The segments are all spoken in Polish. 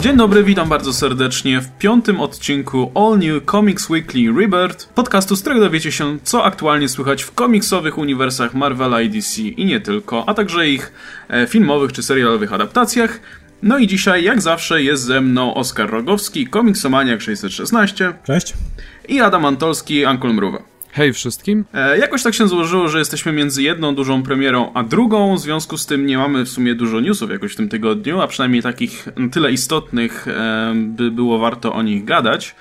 Dzień dobry, witam bardzo serdecznie w piątym odcinku All New Comics Weekly Rebirth, podcastu, z którego dowiecie się, co aktualnie słychać w komiksowych uniwersach Marvela i DC i nie tylko, a także ich e, filmowych czy serialowych adaptacjach. No i dzisiaj, jak zawsze, jest ze mną Oskar Rogowski, komiksomaniak 616 Cześć. i Adam Antolski, Uncle Mruwa. Hej wszystkim. E, jakoś tak się złożyło, że jesteśmy między jedną dużą premierą a drugą, w związku z tym nie mamy w sumie dużo newsów jakoś w tym tygodniu, a przynajmniej takich na tyle istotnych, e, by było warto o nich gadać.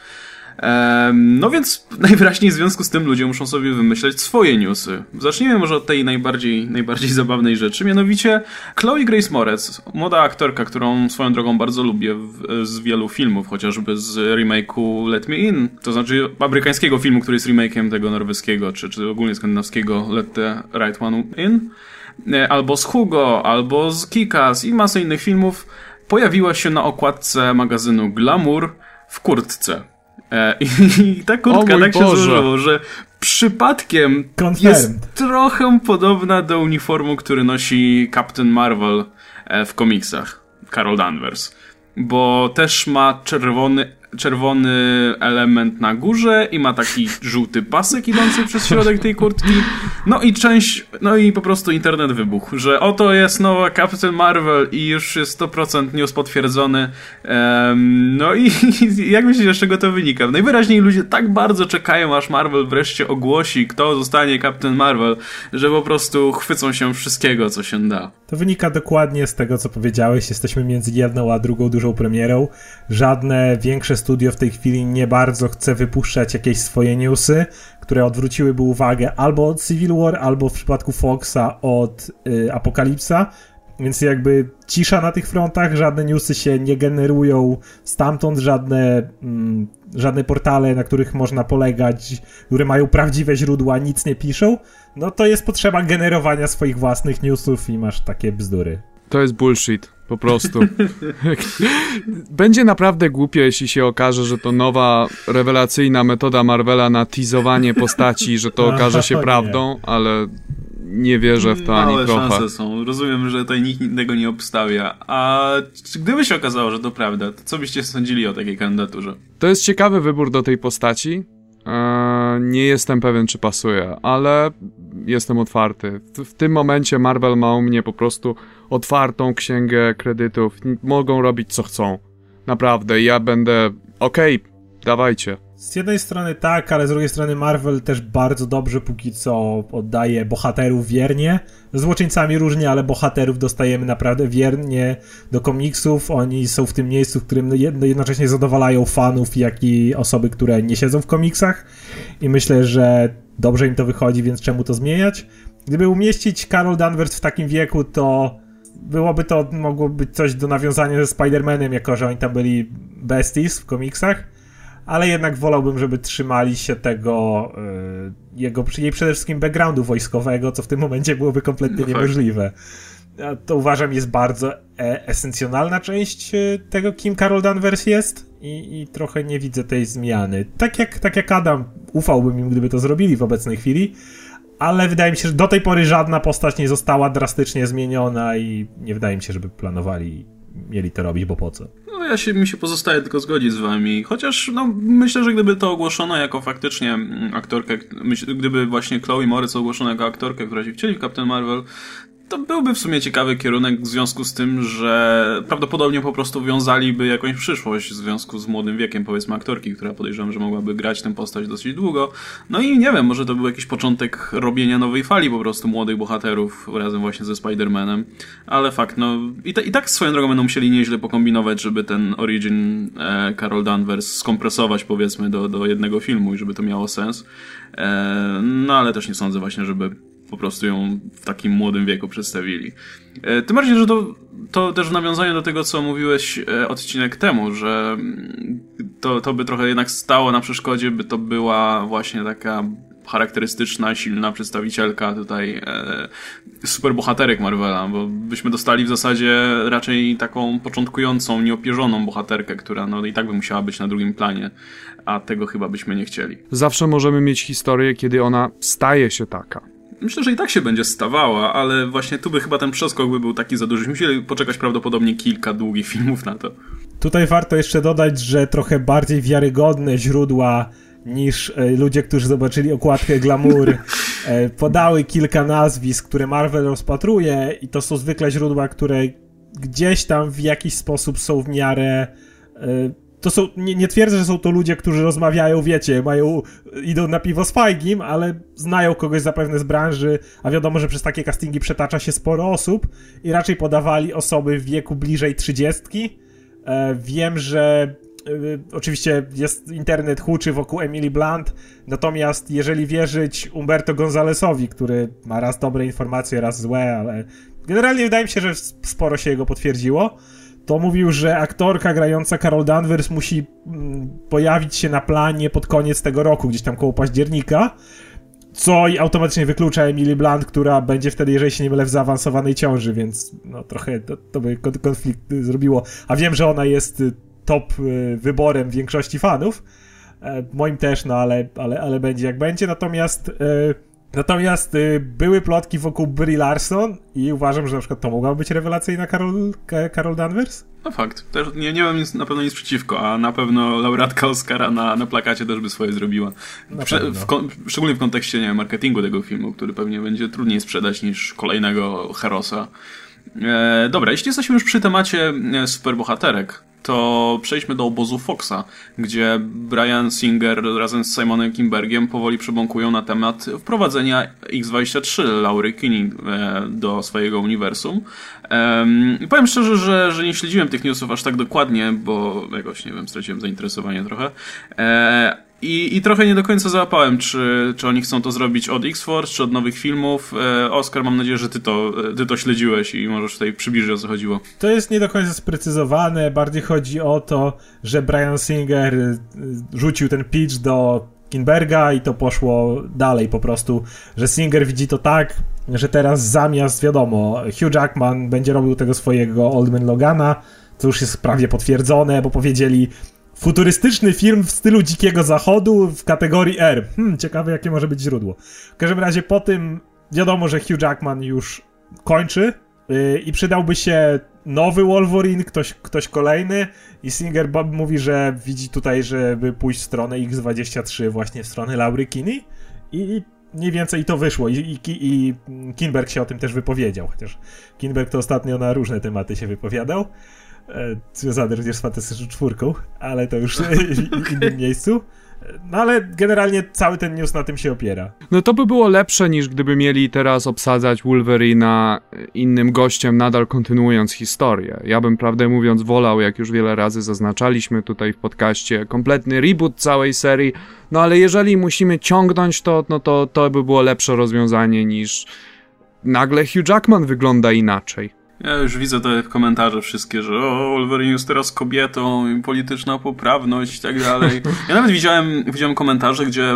No więc najwyraźniej w związku z tym ludzie muszą sobie wymyśleć swoje newsy. Zacznijmy może od tej najbardziej, najbardziej zabawnej rzeczy, mianowicie Chloe Grace Moretz, młoda aktorka, którą swoją drogą bardzo lubię w, z wielu filmów, chociażby z remake'u Let Me In, to znaczy amerykańskiego filmu, który jest remake'iem tego norweskiego, czy, czy ogólnie skandynawskiego Let the Right One In, e, albo z Hugo, albo z Kikas i masy innych filmów, pojawiła się na okładce magazynu Glamour w kurtce. E, I, ta kurtka tak się Boże. złożyło, że przypadkiem Confirmed. jest trochę podobna do uniformu, który nosi Captain Marvel e, w komiksach. Carol Danvers. Bo też ma czerwony, czerwony element na górze i ma taki żółty pasek idący przez środek tej kurtki. No i część, no i po prostu internet wybuchł, że oto jest nowa Captain Marvel i już jest 100% news potwierdzony. Em, no i jak myślisz, z czego to wynika? Najwyraźniej ludzie tak bardzo czekają, aż Marvel wreszcie ogłosi, kto zostanie Captain Marvel, że po prostu chwycą się wszystkiego, co się da. To wynika dokładnie z tego, co powiedziałeś. Jesteśmy między jedną a drugą dużą premierą. Żadne większe studio w tej chwili nie bardzo chce wypuszczać jakieś swoje newsy, które odwróciłyby uwagę albo od Civil War, albo w przypadku Foxa od y, Apokalipsa. Więc jakby cisza na tych frontach, żadne newsy się nie generują stamtąd, żadne, mm, żadne portale, na których można polegać, które mają prawdziwe źródła, nic nie piszą. No to jest potrzeba generowania swoich własnych newsów i masz takie bzdury. To jest bullshit. Po prostu. Będzie naprawdę głupio, jeśli się okaże, że to nowa, rewelacyjna metoda Marvela na teasowanie postaci, że to okaże się prawdą, ale nie wierzę w to ani Małe trochę. szanse są. Rozumiem, że tutaj nikt tego nie obstawia. A gdyby się okazało, że to prawda, to co byście sądzili o takiej kandydaturze? To jest ciekawy wybór do tej postaci. Eee, nie jestem pewien, czy pasuje, ale jestem otwarty. W, w tym momencie Marvel ma u mnie po prostu otwartą księgę kredytów. Mogą robić co chcą. Naprawdę, ja będę. Okej, dawajcie. Z jednej strony tak, ale z drugiej strony Marvel też bardzo dobrze póki co oddaje bohaterów wiernie. Złoczyńcami różnie, ale bohaterów dostajemy naprawdę wiernie do komiksów. Oni są w tym miejscu, w którym jedno- jednocześnie zadowalają fanów, jak i osoby, które nie siedzą w komiksach. I myślę, że dobrze im to wychodzi, więc czemu to zmieniać? Gdyby umieścić Carol Danvers w takim wieku, to byłoby to, mogło być coś do nawiązania ze Spider-Manem, jako że oni tam byli besties w komiksach ale jednak wolałbym, żeby trzymali się tego y, jego, jej przede wszystkim backgroundu wojskowego, co w tym momencie byłoby kompletnie No fakt. niemożliwe. To uważam jest bardzo e esencjonalna część y, tego, kim Carol Danvers jest i, i trochę nie widzę tej zmiany. Tak jak, tak jak Adam, ufałbym im, gdyby to zrobili w obecnej chwili, ale wydaje mi się, że do tej pory żadna postać nie została drastycznie zmieniona i nie wydaje mi się, żeby planowali mieli to robić, bo po co? No ja się, mi się pozostaje tylko zgodzić z wami. Chociaż no, myślę, że gdyby to ogłoszono jako faktycznie mm, aktorkę, gdyby właśnie Chloe Moritz ogłoszono jako aktorkę, która się wcieli w Captain Marvel, to byłby w sumie ciekawy kierunek w związku z tym, że prawdopodobnie po prostu wiązaliby jakąś przyszłość w związku z młodym wiekiem, powiedzmy, aktorki, która podejrzewam, że mogłaby grać tę postać dosyć długo. No i nie wiem, może to był jakiś początek robienia nowej fali po prostu młodych bohaterów razem właśnie ze Spider-Manem. Ale fakt, no i, i tak swoją drogą będą musieli nieźle pokombinować, żeby ten origin e, Carol Danvers skompresować powiedzmy do, do jednego filmu i żeby to miało sens. E, no ale też nie sądzę właśnie, żeby po prostu ją w takim młodym wieku przedstawili. E, Tym bardziej, że to, to też w nawiązaniu do tego, co mówiłeś e, odcinek temu, że mm, to, to by trochę jednak stało na przeszkodzie, by to była właśnie taka charakterystyczna, silna przedstawicielka tutaj e, superbohaterek Marvela, bo byśmy dostali w zasadzie raczej taką początkującą, nieopierzoną bohaterkę, która no i tak by musiała być na drugim planie, a tego chyba byśmy nie chcieli. Zawsze możemy mieć historię, kiedy ona staje się taka. Myślę, że i tak się będzie stawała, ale właśnie tu by chyba ten przeskok by był taki za duży. Musieli poczekać prawdopodobnie kilka długich filmów na to. Tutaj warto jeszcze dodać, że trochę bardziej wiarygodne źródła niż e, ludzie, którzy zobaczyli okładkę Glamour, e, podały kilka nazwisk, które Marvel rozpatruje i to są zwykle źródła, które gdzieś tam w jakiś sposób są w miarę e, to są, nie, nie, twierdzę, że są to ludzie, którzy rozmawiają, wiecie, mają, idą na piwo z Fajgim, ale znają kogoś zapewne z branży, a wiadomo, że przez takie castingi przetacza się sporo osób i raczej podawali osoby w wieku bliżej trzydziestki. E, wiem, że e, oczywiście jest internet huczy wokół Emily Blunt, natomiast jeżeli wierzyć Umberto Gonzalesowi, który ma raz dobre informacje, raz złe, ale generalnie wydaje mi się, że sporo się jego potwierdziło, to mówił, że aktorka grająca Carol Danvers musi mm, pojawić się na planie pod koniec tego roku, gdzieś tam koło października, co automatycznie wyklucza Emily Blunt, która będzie wtedy, jeżeli się nie mylę, w zaawansowanej ciąży, więc no trochę to, to by konflikt zrobiło. A wiem, że ona jest y, top y, wyborem większości fanów, e, moim też, no ale, ale, ale będzie jak będzie, natomiast... Natomiast y, były plotki wokół Brie Larson i uważam, że na przykład to mogła być rewelacyjna Carol, Carol Danvers. No fakt. Też nie, nie mam nic, na pewno nic przeciwko, a na pewno laureatka Oscara na, na plakacie też by swoje zrobiła. Prze, w, szczególnie w kontekście nie, marketingu tego filmu, który pewnie będzie trudniej sprzedać niż kolejnego Herosa. E, dobra, jeśli jesteśmy już przy temacie e, superbohaterek, to przejdźmy do obozu Foxa, gdzie Brian Singer razem z Simonem Kimbergiem powoli przebąkują na temat wprowadzenia X-23 Laury Kinney e, do swojego uniwersum. I powiem szczerze, że, że nie śledziłem tych newsów aż tak dokładnie, bo jakoś, nie wiem, straciłem zainteresowanie trochę. E, i, I trochę nie do końca załapałem, czy, czy oni chcą to zrobić od X-Force, czy od nowych filmów. E, Oskar, mam nadzieję, że ty to, ty to śledziłeś i możesz tutaj przybliżyć, o co chodziło. To jest nie do końca sprecyzowane. Bardziej chodzi o to, że Brian Singer y, rzucił ten pitch do Kinberga i to poszło dalej po prostu, że Singer widzi to tak, że teraz zamiast, wiadomo, Hugh Jackman będzie robił tego swojego Oldman Logana, co już jest prawie potwierdzone, bo powiedzieli, Futurystyczny film w stylu Dzikiego Zachodu w kategorii R. Hmm, ciekawe jakie może być źródło. W każdym razie po tym wiadomo, że Hugh Jackman już kończy yy, i przydałby się nowy Wolverine, ktoś, ktoś kolejny i Singer Bob mówi, że widzi tutaj, żeby pójść w stronę X23 właśnie w stronę Laury Kinney i mniej więcej to wyszło I, i, i Kinberg się o tym też wypowiedział, chociaż Kinberg to ostatnio na różne tematy się wypowiadał. E, związany również z Fantastyczną Czwórką, ale to już w innym miejscu. No ale generalnie cały ten news na tym się opiera. No to by było lepsze niż gdyby mieli teraz obsadzać Wolverina innym gościem, nadal kontynuując historię. Ja bym prawdę mówiąc wolał, jak już wiele razy zaznaczaliśmy tutaj w podcaście, kompletny reboot całej serii. No ale jeżeli musimy ciągnąć to, no to to by było lepsze rozwiązanie niż nagle Hugh Jackman wygląda inaczej. Ja już widzę te komentarze wszystkie, że o, Wolverine jest teraz kobietą i polityczna poprawność i tak dalej. Ja nawet widziałem, widziałem komentarze, gdzie,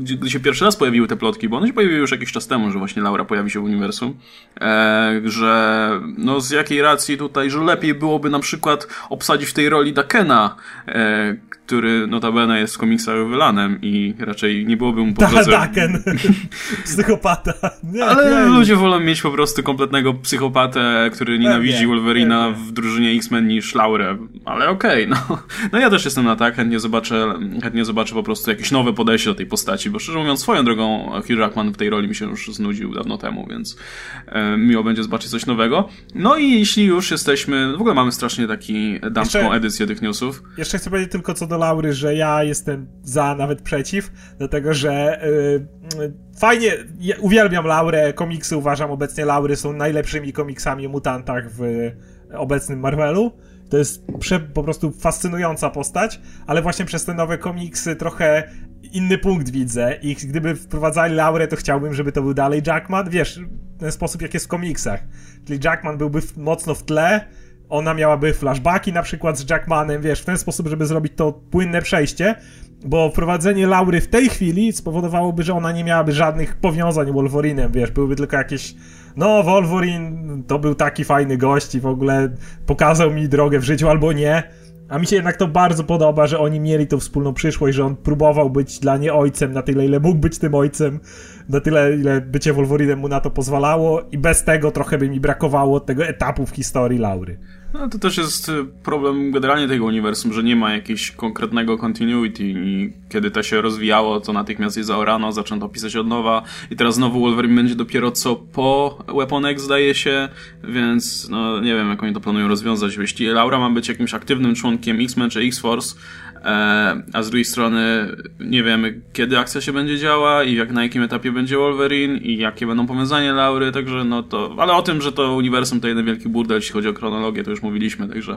gdzie, gdzie się pierwszy raz pojawiły te plotki, bo one się pojawiły już jakiś czas temu, że właśnie Laura pojawi się w uniwersum, e, że no z jakiej racji tutaj, że lepiej byłoby na przykład obsadzić w tej roli Dakena, e, który notabene jest w komiksach wylanem i raczej nie byłoby mu po drodze... Daken! Psychopata! Nie, Ale nie. ludzie wolą mieć po prostu kompletnego psychopatę, który nienawidzi Wolverina w drużynie X-Men niż Laurę. Ale okej, okay, no. No ja też jestem na tak, chętnie zobaczę, chętnie zobaczę po prostu jakieś nowe podejście do tej postaci, bo szczerze mówiąc, swoją drogą Hugh Jackman w tej roli mi się już znudził dawno temu, więc e, miło będzie zobaczyć coś nowego. No i jeśli już jesteśmy, w ogóle mamy strasznie taki damską edycję tych newsów. Jeszcze chcę powiedzieć tylko co do Laury, że ja jestem za, nawet przeciw, dlatego że yy, fajnie, ja uwielbiam Laurę, komiksy uważam obecnie Laury są najlepszymi komiksami o mutantach w obecnym Marvelu. To jest prze, po prostu fascynująca postać, ale właśnie przez te nowe komiksy trochę inny punkt widzę i gdyby wprowadzali Laurę, to chciałbym, żeby to był dalej Jackman, wiesz, w ten sposób jak jest w komiksach. Czyli Jackman byłby mocno w tle, ona miałaby flashbacki na przykład z Jackmanem, wiesz, w ten sposób, żeby zrobić to płynne przejście, bo wprowadzenie Laury w tej chwili spowodowałoby, że ona nie miałaby żadnych powiązań Wolverinem, wiesz, byłyby tylko jakieś no Wolverine to był taki fajny gość i w ogóle pokazał mi drogę w życiu albo nie, a mi się jednak to bardzo podoba, że oni mieli tą wspólną przyszłość, że on próbował być dla niej ojcem na tyle, ile mógł być tym ojcem, na tyle, ile bycie Wolverinem mu na to pozwalało i bez tego trochę by mi brakowało tego etapu w historii Laury. No to też jest y, problem generalnie tego uniwersum, że nie ma jakiegoś konkretnego continuity i kiedy to się rozwijało, to natychmiast je zaorano, zaczęto pisać od nowa i teraz znowu Wolverine będzie dopiero co po Weapon X zdaje się, więc no nie wiem jak oni to planują rozwiązać. Jeśli Laura ma być jakimś aktywnym członkiem X-Men czy X-Force, a z drugiej strony nie wiemy, kiedy akcja się będzie działa i jak, na jakim etapie będzie Wolverine i jakie będą powiązania Laury, także no to... Ale o tym, że to uniwersum to jeden wielki burdel, jeśli chodzi o chronologię, to już mówiliśmy, także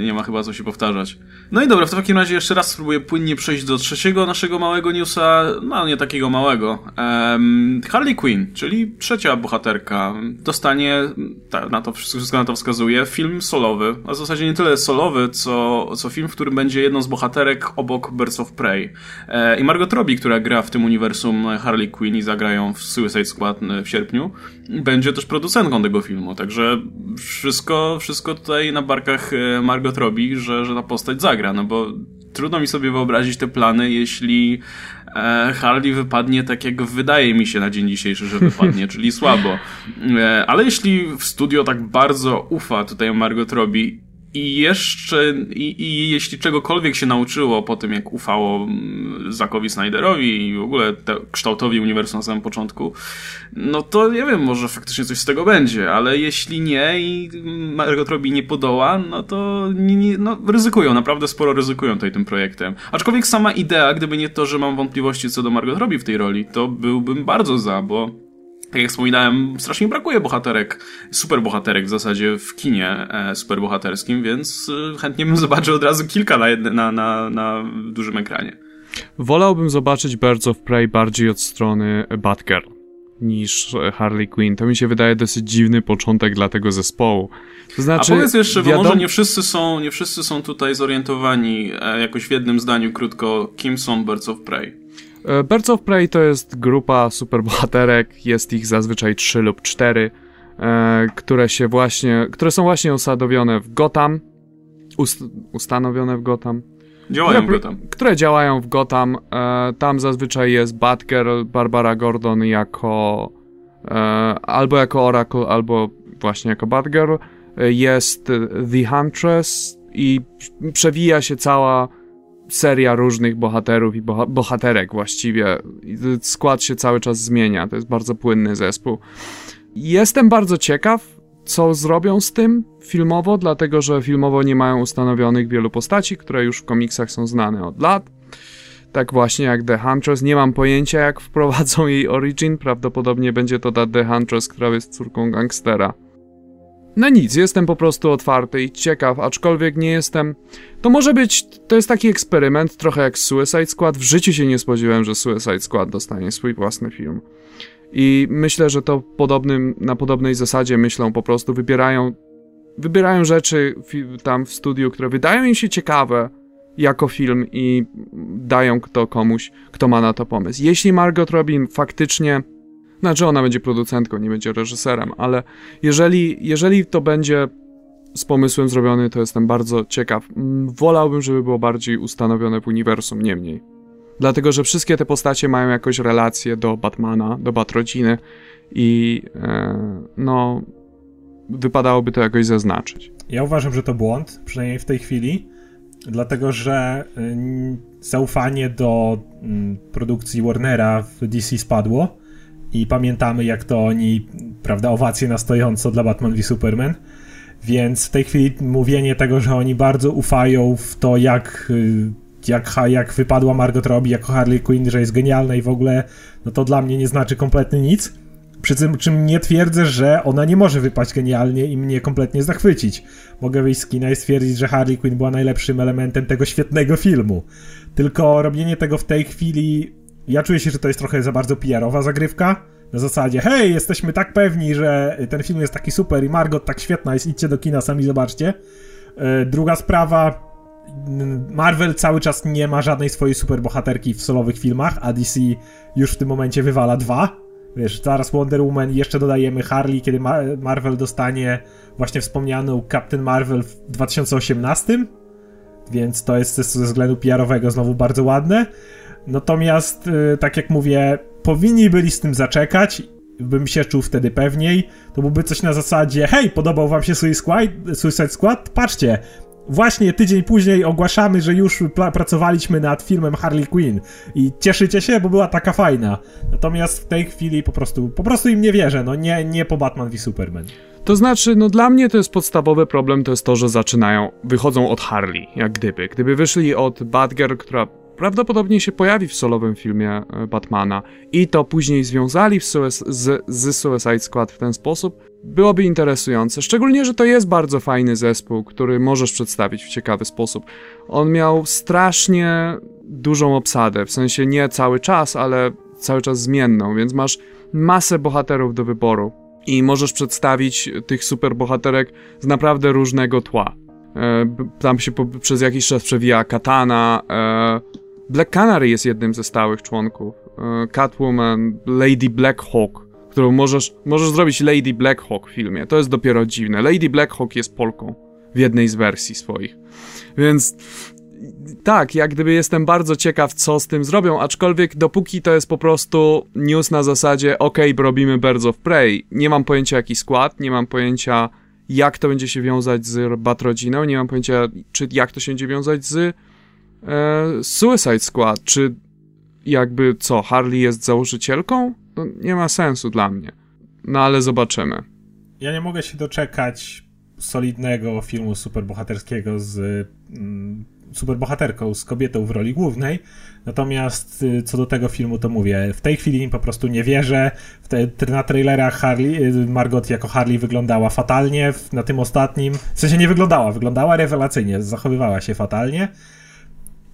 nie ma chyba co się powtarzać. No i dobra, w takim razie jeszcze raz spróbuję płynnie przejść do trzeciego naszego małego newsa, no nie takiego małego. Um, Harley Quinn, czyli trzecia bohaterka, dostanie, ta, na to wszystko na to wskazuje, film solowy, a w zasadzie nie tyle solowy, co, co film, w którym będzie jedną z bohaterek bohaterek obok Birds of Prey. E, I Margot Robbie, która gra w tym uniwersum Harley Quinn i zagrają w Suicide Squad e, w sierpniu, będzie też producentką tego filmu, także wszystko, wszystko tutaj na barkach e, Margot Robbie, że, że ta postać zagra, no bo trudno mi sobie wyobrazić te plany, jeśli Harley wypadnie tak, jak wydaje mi się na dzień dzisiejszy, że wypadnie, czyli słabo. Ale jeśli w studio tak bardzo ufa tutaj Margot Robbie i jeszcze, i, i jeśli czegokolwiek się nauczyło po tym, jak ufało mm, Zakowi Snyderowi i w ogóle te, kształtowi uniwersum na samym początku, no to nie wiem, może faktycznie coś z tego będzie, ale jeśli nie i Margot Robbie nie podoła, no to nie, nie, no, ryzykują, naprawdę sporo ryzykują tutaj tym projektem. Aczkolwiek sama idea, gdyby nie to, że mam wątpliwości co do Margot Robbie w tej roli, to byłbym bardzo za, bo tak jak wspominałem, strasznie brakuje bohaterek, superbohaterek w zasadzie w kinie e, superbohaterskim, więc e, chętnie bym zobaczył od razu kilka na, jedne, na, na, na dużym ekranie. Wolałbym zobaczyć Birds of Prey bardziej od strony Batgirl niż Harley Quinn. To mi się wydaje dosyć dziwny początek dla tego zespołu. To znaczy, A powiedz jeszcze, wiadom... bo może nie wszyscy, są, nie wszyscy są tutaj zorientowani e, jakoś w jednym zdaniu krótko, kim są Birds of Prey. E, Birds of Prey to jest grupa superbohaterek, jest ich zazwyczaj trzy lub cztery, e, które się właśnie, które są właśnie usadowione w Gotham, ust ustanowione w Gotham. Działają które, w Gotham. Które działają w Gotham. E, tam zazwyczaj jest Batgirl, Barbara Gordon jako albo jako Oracle, albo właśnie jako Batgirl. Jest The Huntress i przewija się cała seria różnych bohaterów i boha bohaterek właściwie. Skład się cały czas zmienia, to jest bardzo płynny zespół. Jestem bardzo ciekaw, co zrobią z tym filmowo, dlatego że filmowo nie mają ustanowionych wielu postaci, które już w komiksach są znane od lat. Tak właśnie jak The Huntress. Nie mam pojęcia, jak wprowadzą jej origin. Prawdopodobnie będzie to ta The Huntress, która jest córką gangstera. No nic, jestem po prostu otwarty i ciekaw, aczkolwiek nie jestem. To może być. To jest taki eksperyment, trochę jak Suicide Squad. W życiu się nie spodziewałem, że Suicide Squad dostanie swój własny film. I myślę, że to podobnym, na podobnej zasadzie myślą po prostu, wybierają, wybierają rzeczy tam w studiu, które wydają im się ciekawe jako film i dają to komuś, kto ma na to pomysł. Jeśli Margot Robin faktycznie znaczy ona będzie producentką, nie będzie reżyserem, ale jeżeli, jeżeli to będzie z pomysłem zrobiony, to jestem bardzo ciekaw. Mm, wolałbym, żeby było bardziej ustanowione w uniwersum, nie mniej. Dlatego, że wszystkie te postacie mają jakąś relację do Batmana, do Batrodziny i e, no wypadałoby to jakoś zaznaczyć. Ja uważam, że to błąd, przynajmniej w tej chwili, dlatego, że y, zaufanie do mm, produkcji Warnera w DC spadło i pamiętamy jak to oni, prawda, owacje na stojąco dla Batman v Superman. Więc w tej chwili mówienie tego, że oni bardzo ufają w to, jak, y, jak, jak wypadła Margot Robbie jako Harley Quinn, że jest genialna i w ogóle, no to dla mnie nie znaczy kompletnie nic. Przy tym, czym nie twierdzę, że ona nie może wypaść genialnie i mnie kompletnie zachwycić. Mogę wyjść z kina i stwierdzić, że Harley Quinn była najlepszym elementem tego świetnego filmu. Tylko robienie tego w tej chwili ja czuję się, że to jest trochę za bardzo PR-owa zagrywka. Na zasadzie, hej, jesteśmy tak pewni, że ten film jest taki super i Margot tak świetna jest, idźcie do kina, sami zobaczcie. E, druga sprawa, Marvel cały czas nie ma żadnej swojej superbohaterki w solowych filmach, a DC już w tym momencie wywala dwa. Wiesz, zaraz Wonder Woman jeszcze dodajemy Harley, kiedy Marvel dostanie właśnie wspomnianą Captain Marvel w 2018. Więc to jest ze względu PR-owego znowu bardzo ładne. Natomiast, y, tak jak mówię, powinni byli z tym zaczekać. bym się czuł wtedy pewniej, to byłby coś na zasadzie hej, podobał wam się Suicide Squad? Patrzcie, właśnie tydzień później ogłaszamy, że już pracowaliśmy nad filmem Harley Quinn i cieszycie się, bo była taka fajna. Natomiast w tej chwili po prostu, po prostu im nie wierzę, no nie, nie po Batman v Superman. To znaczy, no dla mnie to jest podstawowy problem, to jest to, że zaczynają, wychodzą od Harley, jak gdyby. Gdyby wyszli od Batgirl, która prawdopodobnie się pojawi w solowym filmie e, Batmana i to później związali z, z Suicide Squad w ten sposób, byłoby interesujące. Szczególnie, że to jest bardzo fajny zespół, który możesz przedstawić w ciekawy sposób. On miał strasznie dużą obsadę, w sensie nie cały czas, ale cały czas zmienną, więc masz masę bohaterów do wyboru i możesz przedstawić tych superbohaterek z naprawdę różnego tła. E, tam się po, przez jakiś czas przewija Katana, e, Black Canary jest jednym ze stałych członków, e, Catwoman, Lady Blackhawk, którą możesz, możesz zrobić Lady Blackhawk w filmie. To jest dopiero dziwne. Lady Blackhawk jest Polką w jednej z wersji swoich. Więc tak, jak gdyby jestem bardzo ciekaw, co z tym zrobią, aczkolwiek dopóki to jest po prostu news na zasadzie ok, robimy Birds of Prey, nie mam pojęcia jaki skład, nie mam pojęcia jak to będzie się wiązać z Batrodziną, nie mam pojęcia czy jak to się będzie wiązać z e, Suicide Squad, czy jakby co, Harley jest założycielką? No, nie ma sensu dla mnie. No ale zobaczymy. Ja nie mogę się doczekać solidnego filmu superbohaterskiego z mm, superbohaterką, z kobietą w roli głównej. Natomiast y, co do tego filmu, to mówię, w tej chwili po prostu nie wierzę. Te, na trailerach Harley, y, Margot jako Harley wyglądała fatalnie, na tym ostatnim, w sensie nie wyglądała, wyglądała rewelacyjnie, zachowywała się fatalnie.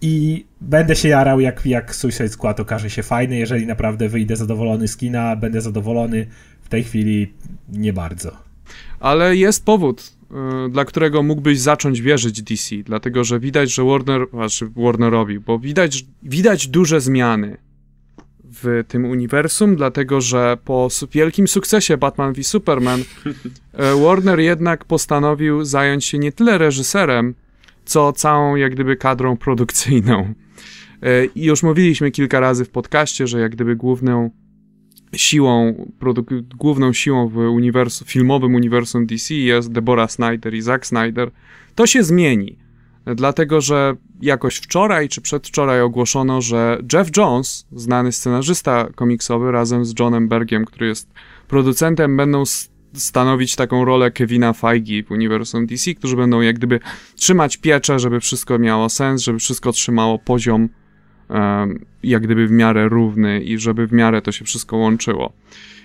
I będę się jarał, jak, jak Suicide Squad okaże się fajny. Jeżeli naprawdę wyjdę zadowolony z kina, będę zadowolony. W tej chwili nie bardzo. Ale jest powód, yy, dla którego mógłbyś zacząć wierzyć DC, dlatego że widać, że Warner, znaczy Warnerowi, bo widać, widać duże zmiany w tym uniwersum, dlatego że po wielkim sukcesie Batman v Superman yy, Warner jednak postanowił zająć się nie tyle reżyserem, co całą jak gdyby kadrą produkcyjną. E, I już mówiliśmy kilka razy w podcaście, że jak gdyby główną siłą, główną siłą w uniwersum, filmowym uniwersum DC jest Deborah Snyder i Zack Snyder. To się zmieni, dlatego że jakoś wczoraj czy przedwczoraj ogłoszono, że Jeff Jones, znany scenarzysta komiksowy, razem z Johnem Bergiem, który jest producentem, będą stanowić taką rolę Kevina Feige w uniwersum DC, którzy będą jak gdyby trzymać pieczę, żeby wszystko miało sens, żeby wszystko trzymało poziom jak gdyby w miarę równy i żeby w miarę to się wszystko łączyło.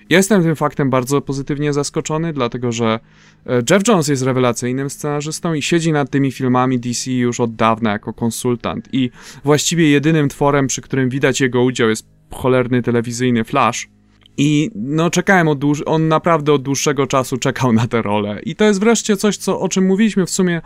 Jestem tym faktem bardzo pozytywnie zaskoczony, dlatego że e, Jeff Jones jest rewelacyjnym scenarzystą i siedzi nad tymi filmami DC już od dawna jako konsultant i właściwie jedynym tworem, przy którym widać jego udział jest cholerny telewizyjny Flash, i no czekałem od dłuż... on naprawdę od dłuższego czasu czekał na tę rolę. I to jest wreszcie coś, co, o czym mówiliśmy w sumie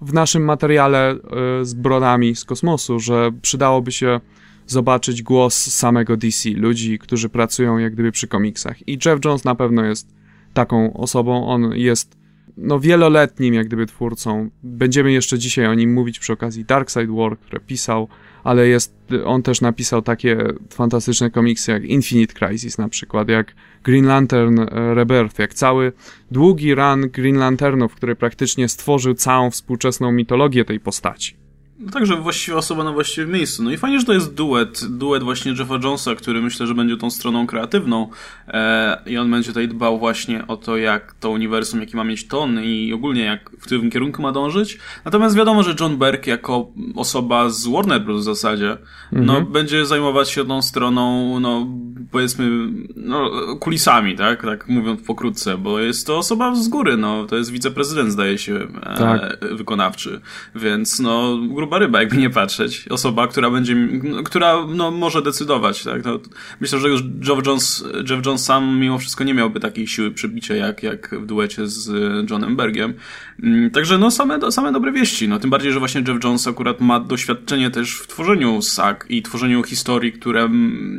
w naszym materiale y, z brodami z kosmosu, że przydałoby się zobaczyć głos samego DC, ludzi, którzy pracują jak gdyby przy komiksach. I Jeff Jones na pewno jest taką osobą, on jest no wieloletnim jak gdyby twórcą. Będziemy jeszcze dzisiaj o nim mówić przy okazji Dark Side War, które pisał, ale jest, on też napisał takie fantastyczne komiksy jak Infinite Crisis na przykład, jak Green Lantern e, Rebirth, jak cały długi run Green Lanternów, który praktycznie stworzył całą współczesną mitologię tej postaci. No także właściwa osoba na właściwym miejscu. No i fajnie, że to jest duet, duet właśnie Jeffa Jonesa, który myślę, że będzie tą stroną kreatywną e, i on będzie tutaj dbał właśnie o to, jak to uniwersum, jaki ma mieć ton i ogólnie jak w którym kierunku ma dążyć. Natomiast wiadomo, że John Berg jako osoba z Warner Bros. w zasadzie, no, mhm. no będzie zajmować się tą stroną, no powiedzmy, no kulisami, tak? Tak mówiąc pokrótce, bo jest to osoba z góry, no to jest wiceprezydent zdaje się e, tak. wykonawczy, więc no gruba ryba, jakby nie patrzeć. Osoba, która będzie, która no, może decydować, tak? No, myślę, że Jeff Jones, Jeff Jones sam mimo wszystko nie miałby takiej siły przybicia jak, jak w duecie z Johnem Bergiem. Mm, także no same, same dobre wieści, no tym bardziej, że właśnie Jeff Jones akurat ma doświadczenie też w tworzeniu sag i tworzeniu historii, które,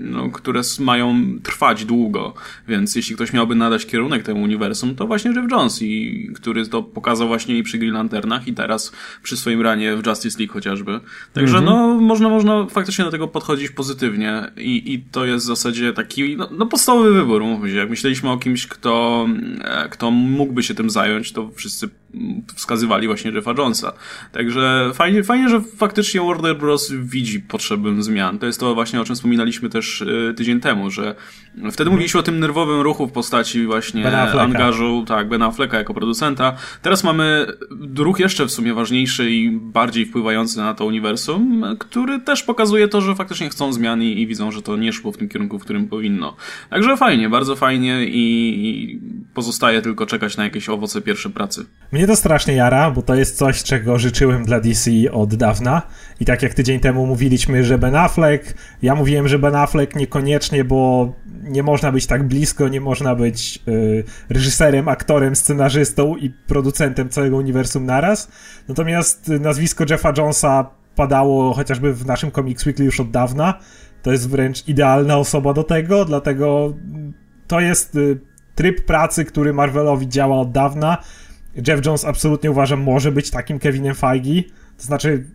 no, które mają trwać długo, więc jeśli ktoś miałby nadać kierunek temu uniwersum, to właśnie Jeff Jones i który to pokazał właśnie i przy Green Lanternach i teraz przy swoim ranie w Justice League chociażby. Także mm -hmm. no, można, można faktycznie do tego podchodzić pozytywnie i, i to jest w zasadzie taki no, no podstawowy wybór, mówmy się. Jak myśleliśmy o kimś, kto, e, kto mógłby się tym zająć, to wszyscy wskazywali właśnie Jeffa Jonesa. Także fajnie, fajnie, że faktycznie Warner Bros. widzi potrzebę zmian. To jest to właśnie, o czym wspominaliśmy też e, tydzień temu, że wtedy mówiliśmy o tym nerwowym ruchu w postaci właśnie angażu, tak, Ben Afflecka jako producenta. Teraz mamy ruch jeszcze w sumie ważniejszy i bardziej wpływający na to uniwersum, który też pokazuje to, że faktycznie chcą zmian i, widzą, że to nie szło w tym kierunku, w którym powinno. Także fajnie, bardzo fajnie i pozostaje tylko czekać na jakieś owoce pierwszej pracy. Mnie to strasznie jara, bo to jest coś, czego życzyłem dla DC od dawna. I tak jak tydzień temu mówiliśmy, że Ben Affleck, ja mówiłem, że Ben Affleck niekoniecznie, bo nie można być tak blisko, nie można być y, reżyserem, aktorem, scenarzystą i producentem całego uniwersum naraz. Natomiast nazwisko Jeffa Jonesa padało chociażby w naszym Comics Weekly już od dawna. To jest wręcz idealna osoba do tego, dlatego to jest y, tryb pracy, który Marvelowi działa od dawna. Jeff Jones absolutnie uważam może być takim Kevinem Feige. To znaczy,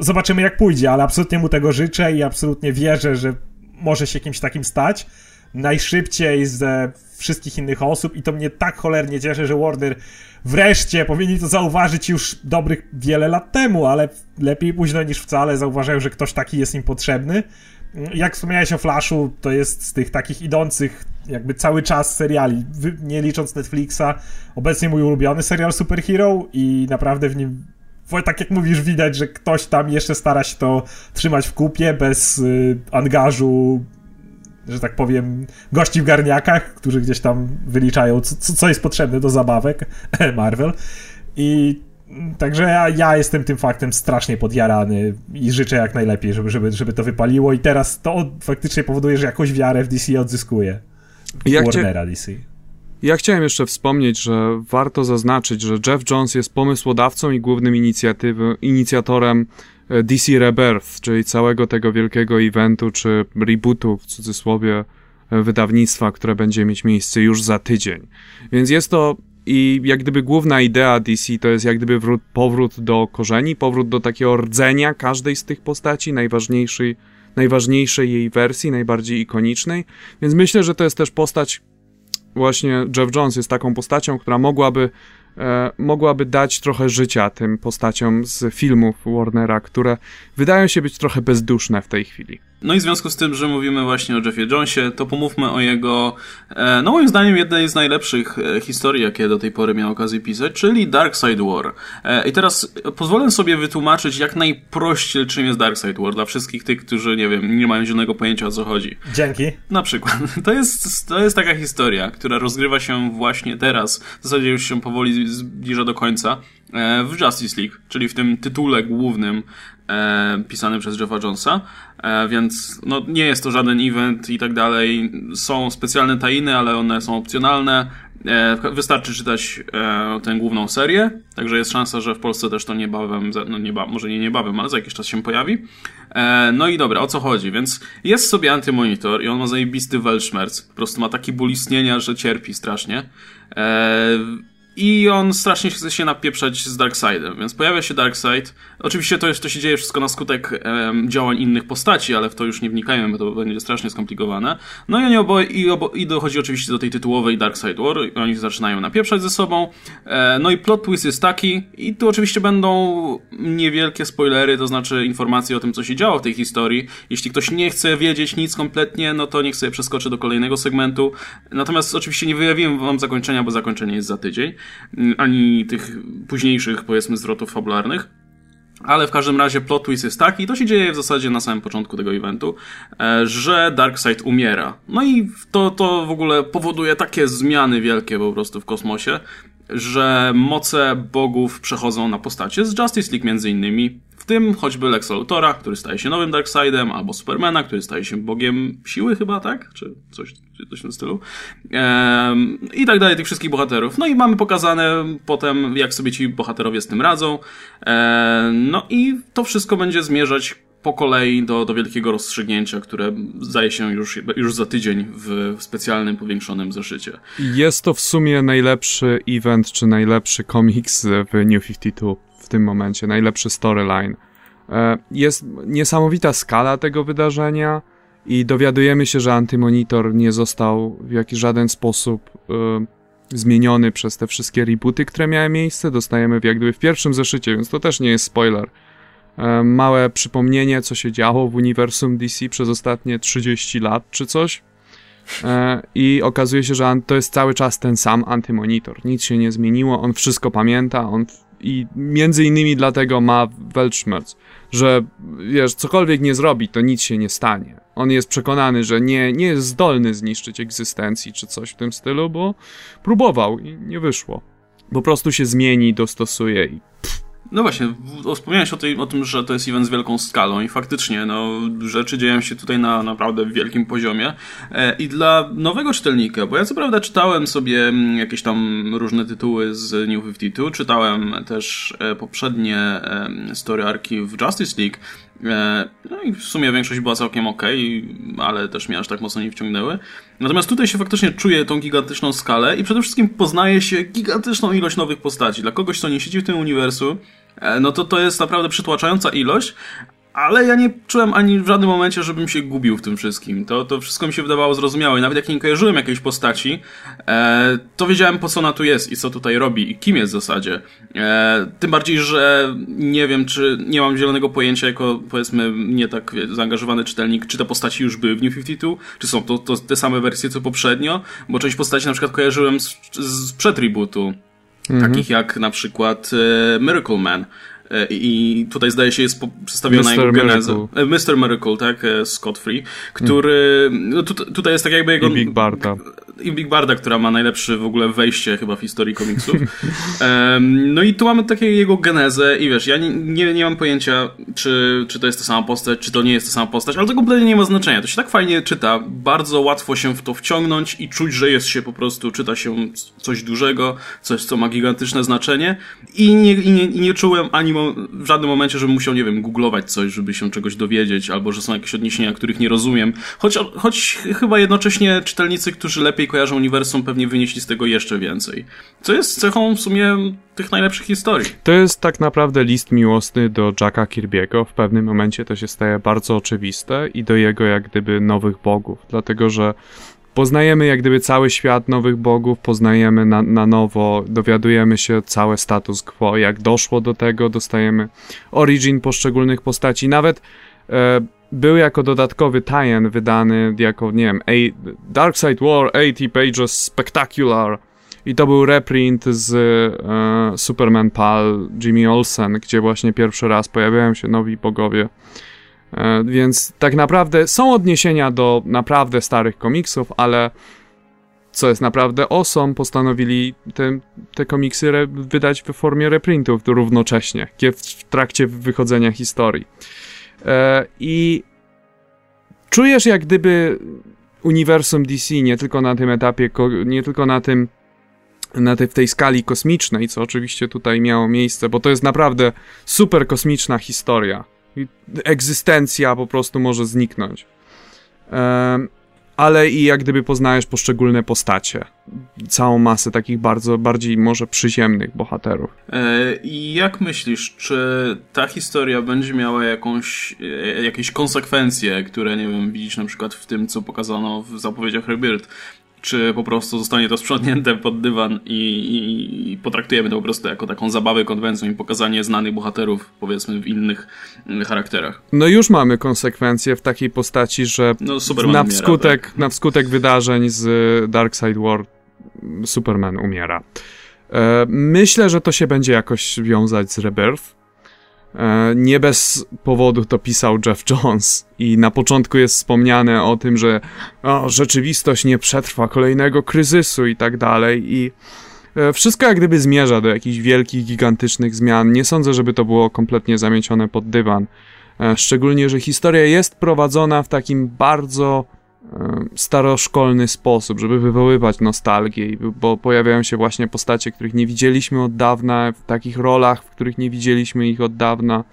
zobaczymy jak pójdzie, ale absolutnie mu tego życzę i absolutnie wierzę, że może się kimś takim stać. Najszybciej ze wszystkich innych osób i to mnie tak cholernie cieszy, że Warner wreszcie powinni to zauważyć już dobrych wiele lat temu, ale lepiej późno niż wcale zauważają, że ktoś taki jest im potrzebny. Jak wspomniałeś o Flashu, to jest z tych takich idących jakby cały czas seriali, nie licząc Netflixa, obecnie mój ulubiony serial superhero i naprawdę w nim tak jak mówisz, widać, że ktoś tam jeszcze stara się to trzymać w kupie bez y, angażu, że tak powiem, gości w garniakach, którzy gdzieś tam wyliczają, co, co jest potrzebne do zabawek Marvel. I Także ja, ja, jestem tym faktem strasznie podjarany i życzę jak najlepiej, żeby, żeby, żeby to wypaliło i teraz to faktycznie powoduje, że jakąś wiarę w DC odzyskuję. Ja Warnera DC. Ja chciałem jeszcze wspomnieć, że warto zaznaczyć, że Jeff Jones jest pomysłodawcą i głównym inicjatorem DC Rebirth, czyli całego tego wielkiego eventu, czy rebootu w cudzysłowie e, wydawnictwa, które będzie mieć miejsce już za tydzień. Więc jest to i jak gdyby główna idea DC to jest jak gdyby wrót, powrót do korzeni, powrót do takiego rdzenia każdej z tych postaci, najważniejszej, najważniejszej jej wersji, najbardziej ikonicznej. Więc myślę, że to jest też postać, właśnie Jeff Jones jest taką postacią, która mogłaby e, mogłaby dać trochę życia tym postaciom z filmów Warnera, które wydają się być trochę bezduszne w tej chwili. No i w związku z tym, że mówimy właśnie o Jeffie Jonesie, to pomówmy o jego, e, no moim zdaniem, jednej z najlepszych e, historii, jakie do tej pory miał okazję pisać, czyli Dark Side War. E, I teraz pozwolę sobie wytłumaczyć jak najprościej, czym jest Dark Side War dla wszystkich tych, którzy, nie wiem, nie mają zielonego pojęcia o co chodzi. Dzięki. Na przykład. To jest, to jest taka historia, która rozgrywa się właśnie teraz, w zasadzie już się powoli zbliża do końca, w Justice League, czyli w tym tytule głównym e, pisany przez Jeffa Jonesa, e, więc no, nie jest to żaden event i tak dalej. Są specjalne tajiny, ale one są opcjonalne. E, wystarczy czytać e, tę główną serię, także jest szansa, że w Polsce też to niebawem, no nieba, może nie niebawem, ale za jakiś czas się pojawi. E, no i dobra, o co chodzi? Więc jest sobie antymonitor i on ma zajebisty Weltschmerz. Po prostu ma taki ból istnienia, że cierpi strasznie. E, i on strasznie chce się napieprzać z Darkseidem, więc pojawia się Darkseid. Oczywiście to, jest, to się dzieje wszystko na skutek um, działań innych postaci, ale w to już nie wnikajmy, bo to będzie strasznie skomplikowane. No i oni oboje, i, obo, i dochodzi oczywiście do tej tytułowej Darkseid War, i oni zaczynają napieprzać ze sobą. E, no i plot twist jest taki, i tu oczywiście będą niewielkie spoilery, to znaczy informacje o tym, co się działo w tej historii. Jeśli ktoś nie chce wiedzieć nic kompletnie, no to niech sobie przeskoczy do kolejnego segmentu. Natomiast oczywiście nie wyjawiłem wam zakończenia, bo zakończenie jest za tydzień ani tych późniejszych, powiedzmy, zwrotów fabularnych. Ale w każdym razie plot twist jest taki, to się dzieje w zasadzie na samym początku tego eventu, e, że Darkseid umiera. No i to, to w ogóle powoduje takie zmiany wielkie po prostu w kosmosie, że moce bogów przechodzą na postacie z Justice League między innymi, w tym choćby Lex Luthora, który staje się nowym Darkseidem, albo Supermana, który staje się bogiem siły chyba, tak? Czy coś, coś w tym stylu. Ehm, I tak dalej, tych wszystkich bohaterów. No i mamy pokazane potem, jak sobie ci bohaterowie z tym radzą. Ehm, no i to wszystko będzie zmierzać po kolei do, do wielkiego rozstrzygnięcia, które zdaje się już, już za tydzień w specjalnym, powiększonym zeszycie. Jest to w sumie najlepszy event, czy najlepszy komiks w New 52 w tym momencie, najlepszy storyline. E, jest niesamowita skala tego wydarzenia i dowiadujemy się, że Antymonitor nie został w jakiś żaden sposób y, zmieniony przez te wszystkie rebooty, które miały miejsce. Dostajemy jak gdyby w pierwszym zeszycie, więc to też nie jest spoiler. E, małe przypomnienie, co się działo w uniwersum DC przez ostatnie 30 lat czy coś. E, I okazuje się, że to jest cały czas ten sam Antymonitor. Nic się nie zmieniło, on wszystko pamięta, on i między innymi dlatego ma Weltschmerz, że wiesz, cokolwiek nie zrobi, to nic się nie stanie. On jest przekonany, że nie, nie jest zdolny zniszczyć egzystencji czy coś w tym stylu, bo próbował i nie wyszło. Po prostu się zmieni, dostosuje i no właśnie, wspomniałeś o, tej, o tym, że to jest event z wielką skalą i faktycznie, no, rzeczy dzieją się tutaj na naprawdę wielkim poziomie. E, i dla nowego czytelnika, bo ja co prawda czytałem sobie mm, jakieś tam różne tytuły z New 52, czytałem też e, poprzednie story arki w Justice League, no i w sumie większość była całkiem ok, ale też mnie aż tak mocno nie wciągnęły. Natomiast tutaj się faktycznie czuje tą gigantyczną skalę i przede wszystkim poznaje się gigantyczną ilość nowych postaci. Dla kogoś, kto nie siedzi w tym uniwersum, E, no to to jest naprawdę przytłaczająca ilość, ale ja nie czułem ani w żadnym momencie, żebym się gubił w tym wszystkim. To, to wszystko mi się wydawało zrozumiałe. I nawet jak nie kojarzyłem jakiejś postaci, e, to wiedziałem po co ona tu jest i co tutaj robi i kim jest w zasadzie. E, tym bardziej, że nie wiem, czy nie mam zielonego pojęcia jako, powiedzmy, nie tak zaangażowany czytelnik, czy te postaci już były w New 52, czy są to, to te same wersje co poprzednio, bo część postaci na przykład kojarzyłem z, z przed rebootu. Mhm. Takich jak na przykład e, Miracle Man. E, I tutaj zdaje się jest przedstawiona Mr. jego geneza. Mr. Miracle, tak, e, Scott Free, który, no tu, tutaj jest tak jakby jego... I Big Barda. I Big Barda, która ma najlepsze w ogóle wejście chyba w historii komiksów. um, no i tu mamy takie jego genezę i wiesz, ja nie, nie, nie mam pojęcia, czy, czy to jest ta sama postać, czy to nie jest ta sama postać, ale to kompletnie nie ma znaczenia. To się tak fajnie czyta, bardzo łatwo się w to wciągnąć i czuć, że jest się po prostu, czyta się coś dużego, coś, co ma gigantyczne znaczenie i nie, i nie, i nie czułem ani w żadnym momencie, żebym musiał, nie wiem, googlować coś, żeby się czegoś dowiedzieć, albo że są jakieś odniesienia, których nie rozumiem. Choć, choć chyba jednocześnie czytelnicy, którzy lepiej kojarzą uniwersum, pewnie wynieśli z tego jeszcze więcej. Co jest cechą w sumie tych najlepszych historii. To jest tak naprawdę list miłosny do Jacka Kirby'ego. W pewnym momencie to się staje bardzo oczywiste i do jego jak gdyby nowych bogów, dlatego że poznajemy jak gdyby cały świat nowych bogów, poznajemy na, na nowo, dowiadujemy się cały status quo, jak doszło do tego, dostajemy origin poszczególnych postaci, nawet e, był jako dodatkowy tie wydany jako, nie wiem, a, Dark Side War 80 Pages Spectacular i to był reprint z e, Superman Pal Jimmy Olsen, gdzie właśnie pierwszy raz pojawiają się nowi bogowie E, więc tak naprawdę są odniesienia do naprawdę starych komiksów, ale co jest naprawdę awesome, postanowili te, te komiksy wydać w formie reprintów równocześnie, w trakcie wychodzenia historii. E, I czujesz jak gdyby uniwersum DC nie tylko na tym etapie, nie tylko na tym na tej, w tej skali kosmicznej, co oczywiście tutaj miało miejsce, bo to jest naprawdę super kosmiczna historia egzystencja po prostu może zniknąć. Ale i jak gdyby poznajesz poszczególne postacie. Całą masę takich bardzo, bardziej może przyziemnych bohaterów. E, I jak myślisz, czy ta historia będzie miała jakąś, e, jakieś konsekwencje, które, nie wiem, widzisz na przykład w tym, co pokazano w zapowiedziach Rebirth? Czy po prostu zostanie to sprzątnięte pod dywan i, i, i, potraktujemy to po prostu jako taką zabawę konwencją i pokazanie znanych bohaterów, powiedzmy, w innych mm, charakterach. No już mamy konsekwencje w takiej postaci, że no, na, wskutek, tak. na wskutek wydarzeń z Dark Side War Superman umiera. E, myślę, że to się będzie jakoś wiązać z Rebirth E, nie bez powodu to pisał Jeff Jones i na początku jest wspomniane o tym, że o, rzeczywistość nie przetrwa kolejnego kryzysu i tak dalej i e, wszystko jak gdyby zmierza do jakichś wielkich, gigantycznych zmian. Nie sądzę, żeby to było kompletnie zamiecione pod dywan. E, szczególnie, że historia jest prowadzona w takim bardzo staroszkolny sposób, żeby wywoływać nostalgię, bo pojawiają się właśnie postacie, których nie widzieliśmy od dawna, w takich rolach, w których nie widzieliśmy ich od dawna.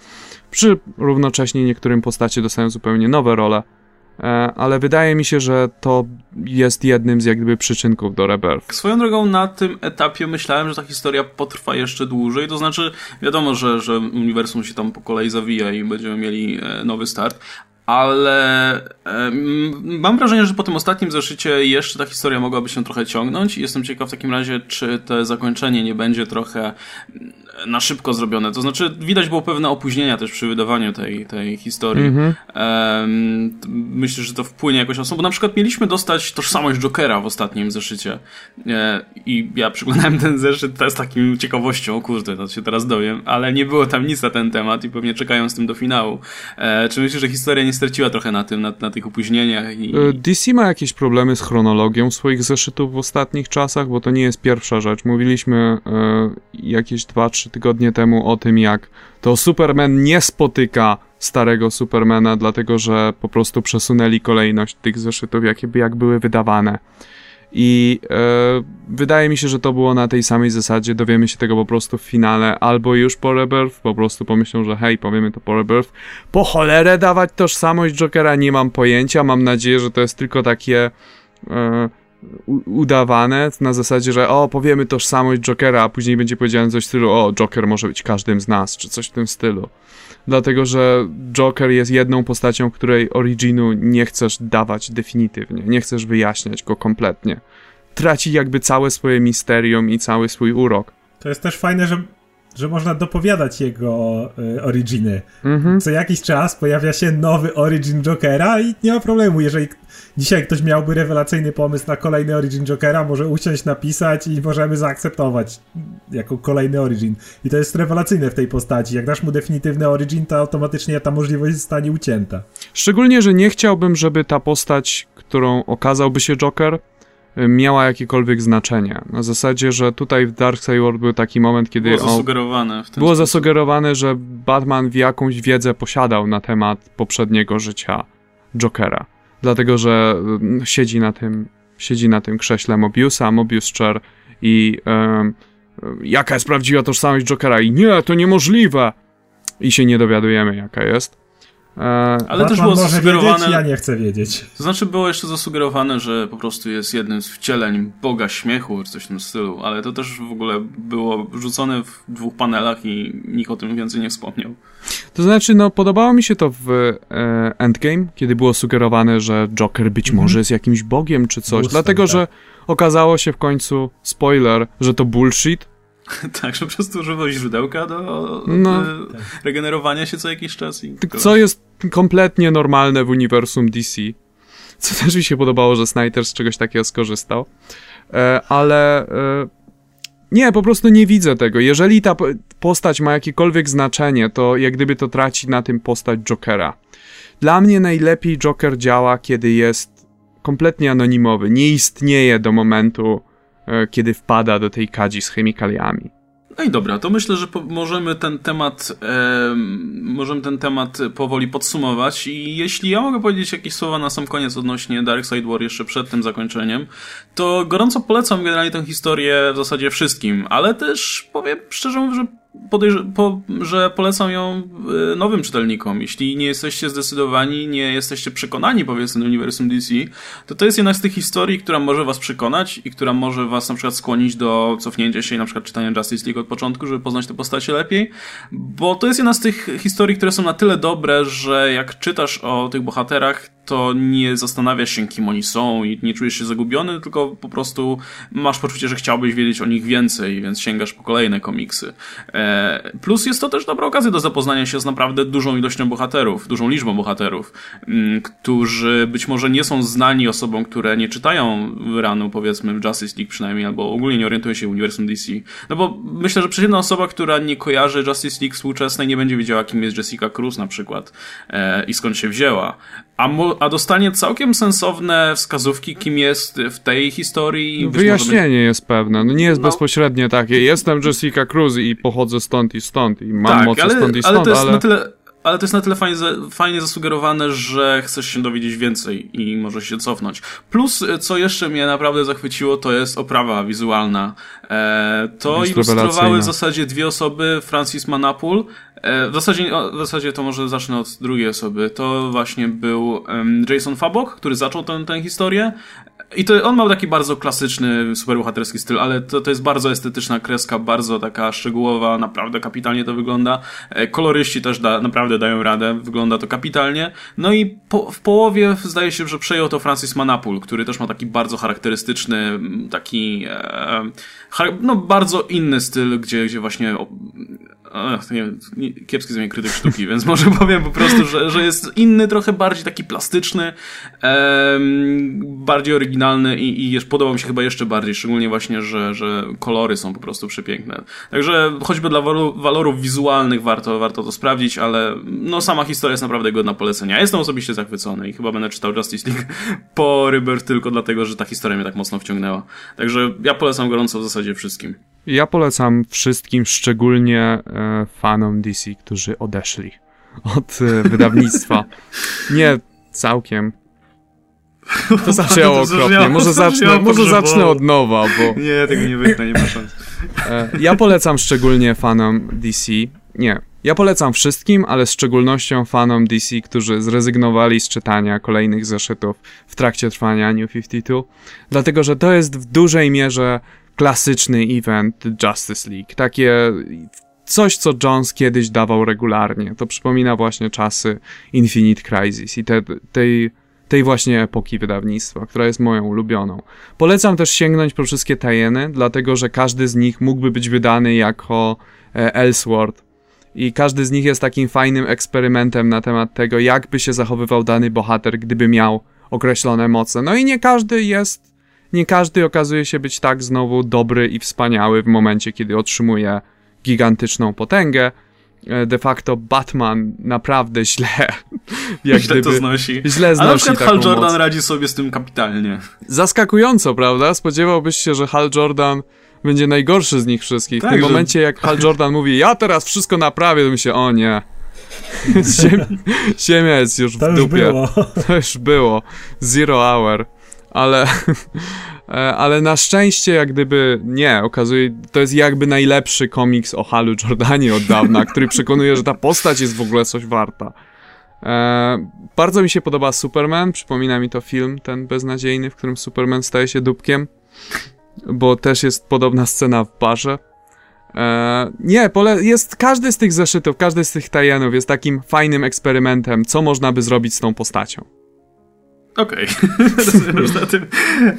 Przy równocześnie niektórym postacie dostają zupełnie nowe role. E, ale wydaje mi się, że to jest jednym z jak gdyby przyczynków do Rebirth. Swoją drogą na tym etapie myślałem, że ta historia potrwa jeszcze dłużej, to znaczy wiadomo, że, że uniwersum się tam po kolei zawija i będziemy mieli e, nowy start, ale e, mam wrażenie, że po tym ostatnim zeszycie jeszcze ta historia mogłaby się trochę ciągnąć i jestem ciekaw w takim razie, czy to zakończenie nie będzie trochę na szybko zrobione. To znaczy, widać było pewne opóźnienia też przy wydawaniu tej, tej historii. Mm -hmm. myślę, że to wpłynie jakoś na bo na przykład mieliśmy dostać tożsamość Jokera w ostatnim zeszycie e, i ja przyglądałem ten zeszyt z takim ciekawością, kurde, to się teraz dowiem, ale nie było tam nic na ten temat i pewnie czekają z tym do finału. E, czy myślisz, że historia nie straciła trochę na tym, na, na tych opóźnieniach? I... E, DC ma jakieś problemy z chronologią swoich zeszytów w ostatnich czasach, bo to nie jest pierwsza rzecz. Mówiliśmy jakieś dwa, trzy tygodnie temu o tym, jak to Superman nie spotyka starego Supermana, dlatego że po prostu przesunęli kolejność tych zeszytów, jakie jak były wydawane. I e, wydaje mi się, że to było na tej samej zasadzie. Dowiemy się tego po prostu w finale, albo już po Rebirth, po prostu pomyślą, że hej, powiemy to po Rebirth. Po cholerę dawać tożsamość Jokera, nie mam pojęcia. Mam nadzieję, że to jest tylko takie. E, udawane na zasadzie, że o, powiemy tożsamość Jokera, a później będzie powiedziane coś w stylu o, Joker może być każdym z nas, czy coś w tym stylu. Dlatego, że Joker jest jedną postacią, której originu nie chcesz dawać definitywnie, nie chcesz wyjaśniać go kompletnie. Traci jakby całe swoje misterium i cały swój urok. To jest też fajne, że że można dopowiadać jego y, originy. Mhm. Co jakiś czas pojawia się nowy origin Jokera i nie ma problemu, jeżeli dzisiaj ktoś miałby rewelacyjny pomysł na kolejny origin Jokera, może usiąść, napisać i możemy zaakceptować jako kolejny origin. I to jest rewelacyjne w tej postaci. Jak dasz mu definitywny origin, to automatycznie ta możliwość zostanie ucięta. Szczególnie, że nie chciałbym, żeby ta postać, którą okazałby się Joker, miała jakiekolwiek znaczenie. Na zasadzie, że tutaj w Dark Side World był taki moment, kiedy... Było zasugerowane Było sposób. zasugerowane, że Batman w jakąś wiedzę posiadał na temat poprzedniego życia Jokera. Dlatego, że mm, siedzi na tym, siedzi na tym krześle Mobiusa, Mobius Chair i jaka jest prawdziwa tożsamość Jokera i nie, to niemożliwe! I się nie dowiadujemy, jaka jest. E, Ale Batman też było zasugerowane. Wiedzieć, ja nie chcę wiedzieć. To znaczy, było jeszcze zasugerowane, że po prostu jest jednym z wcieleń Boga śmiechu, czy coś w tym stylu, ale to też w ogóle było rzucone w dwóch panelach i nikt o tym więcej nie wspomniał. To znaczy, no, podobało mi się to w e, Endgame, kiedy było sugerowane, że Joker być mhm. może jest jakimś bogiem czy coś, dlatego tak. że okazało się w końcu, spoiler, że to bullshit, tak, że po prostu używał źródełka do no. regenerowania się co jakiś czas. I co jest kompletnie normalne w uniwersum DC. Co też mi się podobało, że Snyder z czegoś takiego skorzystał. E, ale e, nie, po prostu nie widzę tego. Jeżeli ta postać ma jakiekolwiek znaczenie, to jak gdyby to traci na tym postać Jokera. Dla mnie najlepiej Joker działa, kiedy jest kompletnie anonimowy. Nie istnieje do momentu, kiedy wpada do tej kadzi z chemikaliami. No i dobra, to myślę, że możemy ten temat e, możemy ten temat powoli podsumować i jeśli ja mogę powiedzieć jakieś słowa na sam koniec odnośnie Dark Side War jeszcze przed tym zakończeniem, to gorąco polecam generalnie tę historię w zasadzie wszystkim, ale też powiem szczerze mówiąc, że podejrz- po, że polecam ją y, nowym czytelnikom. Jeśli nie jesteście zdecydowani, nie jesteście przekonani, powiedzmy, do uniwersum DC, to to jest jedna z tych historii, która może was przekonać i która może was na przykład skłonić do cofnięcia się i na przykład czytania Justice League od początku, żeby poznać te postacie lepiej, bo to jest jedna z tych historii, które są na tyle dobre, że jak czytasz o tych bohaterach, to nie zastanawiasz się, kim oni są i nie czujesz się zagubiony, tylko po prostu masz poczucie, że chciałbyś wiedzieć o nich więcej, więc sięgasz po kolejne komiksy. E, plus jest to też dobra okazja do zapoznania się z naprawdę dużą ilością bohaterów, dużą liczbą bohaterów, mm, którzy być może nie są znani osobom, które nie czytają ranu, powiedzmy, Justice League przynajmniej, albo ogólnie nie orientują się w uniwersum DC. No bo myślę, że przeciętna osoba, która nie kojarzy Justice League współczesnej, nie będzie wiedziała, kim jest Jessica Cruz na przykład e, i skąd się wzięła. A, mo, a dostanie całkiem sensowne wskazówki, kim jest w tej historii. Wyjaśnienie być... jest pewne. No nie jest no. bezpośrednie takie. Jestem Jessica Cruz i pochodzę stąd i stąd i mam tak, moce ale, stąd i stąd, ale... To jest ale... na tyle ale to jest na tyle fajnie, fajnie zasugerowane, że chcesz się dowiedzieć więcej i możesz się cofnąć. Plus, co jeszcze mnie naprawdę zachwyciło, to jest oprawa wizualna. E, to ilustrowały w zasadzie dwie osoby, Francis Manapul. E, w, zasadzie, w zasadzie to może zacznę od drugiej osoby. To właśnie był um, Jason Fabok, który zaczął tę, tę historię. I to on ma taki bardzo klasyczny, superbohaterski styl, ale to, to jest bardzo estetyczna kreska, bardzo taka szczegółowa, naprawdę kapitalnie to wygląda. E, koloryści też da, naprawdę dają radę, wygląda to kapitalnie. No i po, w połowie zdaje się, że przejął to Francis Manapul, który też ma taki bardzo charakterystyczny, taki e, no bardzo inny styl, gdzie, gdzie właśnie Ach, nie, nie, kiepski z krytyk sztuki, więc może powiem po prostu, że, że jest inny, trochę bardziej taki plastyczny, em, bardziej oryginalny i, i podobał mi się chyba jeszcze bardziej, szczególnie właśnie, że, że kolory są po prostu przepiękne. Także choćby dla walorów wizualnych warto, warto to sprawdzić, ale no sama historia jest naprawdę godna polecenia. Jestem osobiście zachwycony i chyba będę czytał Justice League po Rebirth tylko dlatego, że ta historia mnie tak mocno wciągnęła. Także ja polecam gorąco w zasadzie wszystkim. Ja polecam wszystkim, szczególnie e, fanom DC, którzy odeszli od e, wydawnictwa. Nie całkiem. To zabrzmiało okropnie. Może zacznę, może zacznę od nowa, bo... Nie, tego nie wytnę, nie ma szans. E, ja polecam szczególnie fanom DC. Nie, ja polecam wszystkim, ale z szczególnością fanom DC, którzy zrezygnowali z czytania kolejnych zeszytów w trakcie trwania New 52, dlatego że to jest w dużej mierze klasyczny event Justice League. Takie coś, co Jones kiedyś dawał regularnie. To przypomina właśnie czasy Infinite Crisis i te, tej, tej właśnie epoki wydawnictwa, która jest moją ulubioną. Polecam też sięgnąć po wszystkie tajeny, dlatego że każdy z nich mógłby być wydany jako e. I każdy z nich jest takim fajnym eksperymentem na temat tego, jak by się zachowywał dany bohater, gdyby miał określone moce. No i nie każdy jest nie każdy okazuje się być tak znowu dobry i wspaniały w momencie, kiedy otrzymuje gigantyczną potęgę. E, de facto Batman naprawdę źle. Jak źle gdyby, to znosi. Źle znosi. Ale na przykład Hal Jordan moc. radzi sobie z tym kapitalnie. Zaskakująco, prawda? Spodziewałbyś się, że Hal Jordan będzie najgorszy z nich wszystkich. Tak, w tym że... momencie, jak Hal Jordan mówi, ja teraz wszystko naprawię, to mi się, o nie. Ziemia, ziemia jest już to w dupie. Już było. To już było. Zero hour ale, e, ale na szczęście jak gdyby nie, okazuje, to jest jakby najlepszy komiks o Halu Jordanie od dawna, który przekonuje, że ta postać jest w ogóle coś warta. E, bardzo mi się podoba Superman, przypomina mi to film ten beznadziejny, w którym Superman staje się dupkiem, bo też jest podobna scena w barze. E, nie, pole jest każdy z tych zeszytów, każdy z tych tajenów jest takim fajnym eksperymentem, co można by zrobić z tą postacią. Okej, okay. tym.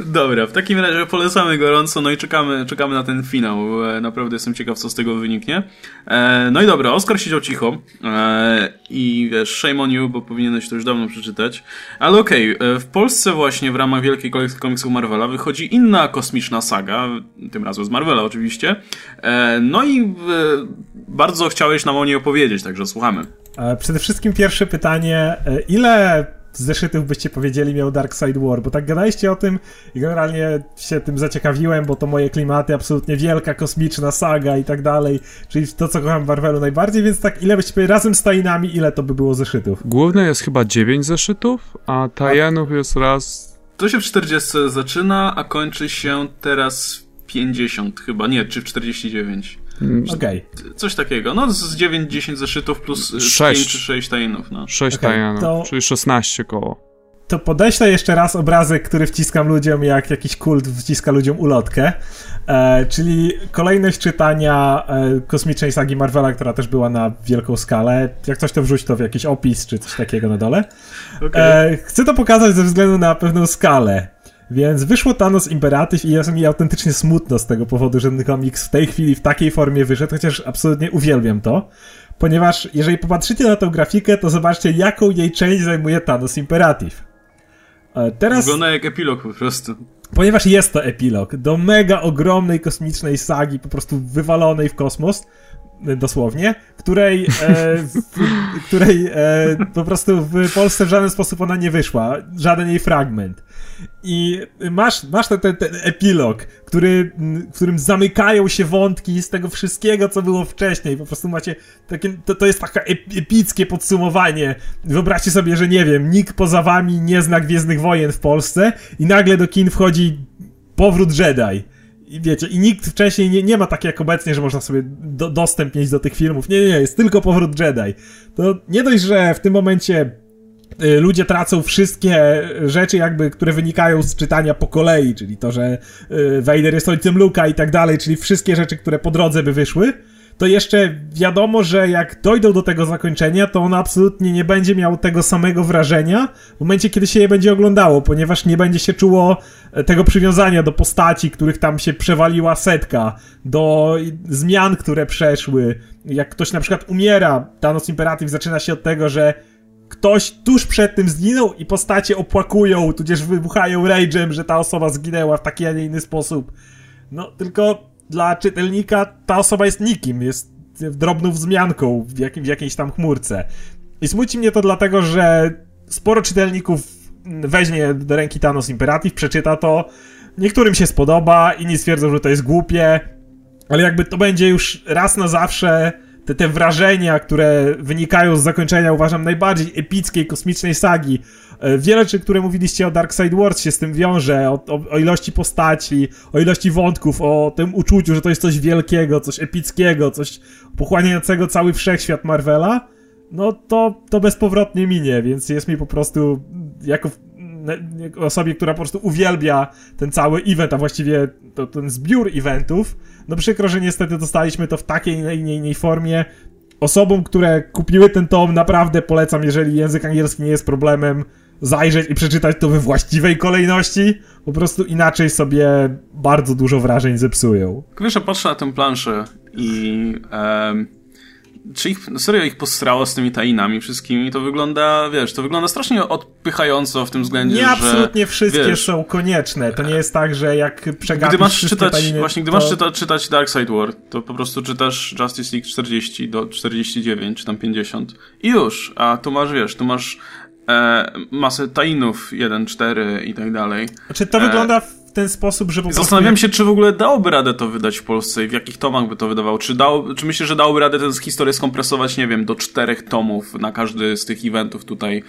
Dobra, w takim razie polecamy gorąco, no i czekamy, czekamy na ten finał. E, naprawdę jestem ciekaw, co z tego wyniknie. E, no i dobra, Oskar siedział cicho e, i wiesz, shame on you, bo powinieneś to już dawno przeczytać. Ale okej, okay, w Polsce właśnie w ramach wielkiej kolekcji komiksów Marvela wychodzi inna kosmiczna saga, tym razem z Marvela oczywiście. No i bardzo chciałeś nam o niej opowiedzieć, także słuchamy. Przede wszystkim pierwsze pytanie, ile zeszytów byście powiedzieli miał Dark Side War, bo tak gadaliście o tym i generalnie się tym zaciekawiłem, bo to moje klimaty, absolutnie wielka, kosmiczna saga i tak dalej, czyli to, co kocham w Marvelu najbardziej, więc tak, ile byście powiedzieli razem z tajnami, ile to by było zeszytów? Główne jest chyba 9 zeszytów, a tajenów jest raz... To się w 40 zaczyna, a kończy się teraz 50 chyba, nie, czy w 49. Mm. Okej. Okay. Coś takiego. No z 9-10 zeszytów plus 6 5 czy 6 tajinów. No. 6 okay, tajinów, to... czyli 16 koło. To podeślę jeszcze raz obrazek, który wciskam ludziom, jak jakiś kult wciska ludziom ulotkę. E, czyli kolejność czytania e, kosmicznej sagi Marvela, która też była na wielką skalę. Jak coś to wrzuć to w jakiś opis, czy coś takiego na dole. Okay. E, chcę to pokazać ze względu na pewną skalę. Więc wyszło Thanos Imperatyw i jest mi autentycznie smutno z tego powodu, że ten komiks w tej chwili w takiej formie wyszedł, chociaż absolutnie uwielbiam to. Ponieważ jeżeli popatrzycie na tę grafikę, to zobaczcie, jaką jej część zajmuje Thanos Imperatyw. E, teraz... Wygląda jak epilog po prostu. Ponieważ jest to epilog do mega ogromnej kosmicznej sagi, po prostu wywalonej w kosmos, dosłownie, której, e, w, której e, po prostu w Polsce w żaden sposób ona nie wyszła, żaden jej fragment. I masz, masz ten, ten, ten epilog, który, w którym zamykają się wątki z tego wszystkiego, co było wcześniej. Po prostu macie takie, to, to jest takie epickie podsumowanie. Wyobraźcie sobie, że nie wiem, nikt poza wami nie zna Gwiezdnych Wojen w Polsce i nagle do kin wchodzi powrót Jedi. I wiecie, i nikt wcześniej nie, nie ma tak jak obecnie, że można sobie do, dostęp mieć do tych filmów. Nie, nie, nie, jest tylko powrót Jedi. To nie dość, że w tym momencie ludzie tracą wszystkie rzeczy jakby, które wynikają z czytania po kolei, czyli to, że y, Vader jest ojcem Luka i tak dalej, czyli wszystkie rzeczy, które po drodze by wyszły, to jeszcze wiadomo, że jak dojdą do tego zakończenia, to on absolutnie nie będzie miał tego samego wrażenia w momencie, kiedy się je będzie oglądało, ponieważ nie będzie się czuło e, tego przywiązania do postaci, których tam się przewaliła setka, do zmian, które przeszły. Jak ktoś na przykład umiera, Thanos Imperative zaczyna się od tego, że ktoś tuż przed tym zginął i postacie opłakują, tudzież wybuchają rage'em, że ta osoba zginęła w taki, a nie inny sposób. No, tylko dla czytelnika ta osoba jest nikim, jest drobną wzmianką w, jakim, w jakiejś tam chmurce. I smuci mnie to dlatego, że sporo czytelników weźmie do ręki Thanos Imperative, przeczyta to, niektórym się spodoba, inni stwierdzą, że to jest głupie, ale jakby to będzie już raz na zawsze te, te wrażenia, które wynikają z zakończenia, uważam, najbardziej epickiej kosmicznej sagi. E, wiele rzeczy, które mówiliście o Dark Side Wars się z tym wiąże, o, o, o, ilości postaci, o ilości wątków, o tym uczuciu, że to jest coś wielkiego, coś epickiego, coś pochłaniającego cały wszechświat Marvela, no to, to bezpowrotnie minie, więc jest mi po prostu jako osobie, która po prostu uwielbia ten cały event, a właściwie to, ten zbiór eventów, no przykro, że niestety dostaliśmy to w takiej, innej, innej formie. Osobom, które kupiły ten tom, naprawdę polecam, jeżeli język angielski nie jest problemem, zajrzeć i przeczytać to we właściwej kolejności. Po prostu inaczej sobie bardzo dużo wrażeń zepsują. Wiesz, patrzę na tę planszę i... Um czy ich, serio ich posrało z tymi tainami wszystkimi, to wygląda, wiesz, to wygląda strasznie odpychająco w tym względzie, nie, że... Nie absolutnie wszystkie wiesz, są konieczne. To nie jest tak, że jak przegapisz gdy masz czytać, Właśnie, gdy to... masz czyta, czytać Dark Side War, to po prostu czytasz Justice League 40 do 49, czy tam 50 i już. A tu masz, wiesz, tu masz e, masę tainów 1, 4 i tak dalej. Znaczy to e, wygląda w ten sposób, że po prostu... Zastanawiam się, czy w ogóle dałoby radę to wydać w Polsce i w jakich tomach by to wydawało. Czy, dał, czy myślisz, że dałoby radę tę historię skompresować, nie wiem, do czterech tomów na każdy z tych eventów tutaj?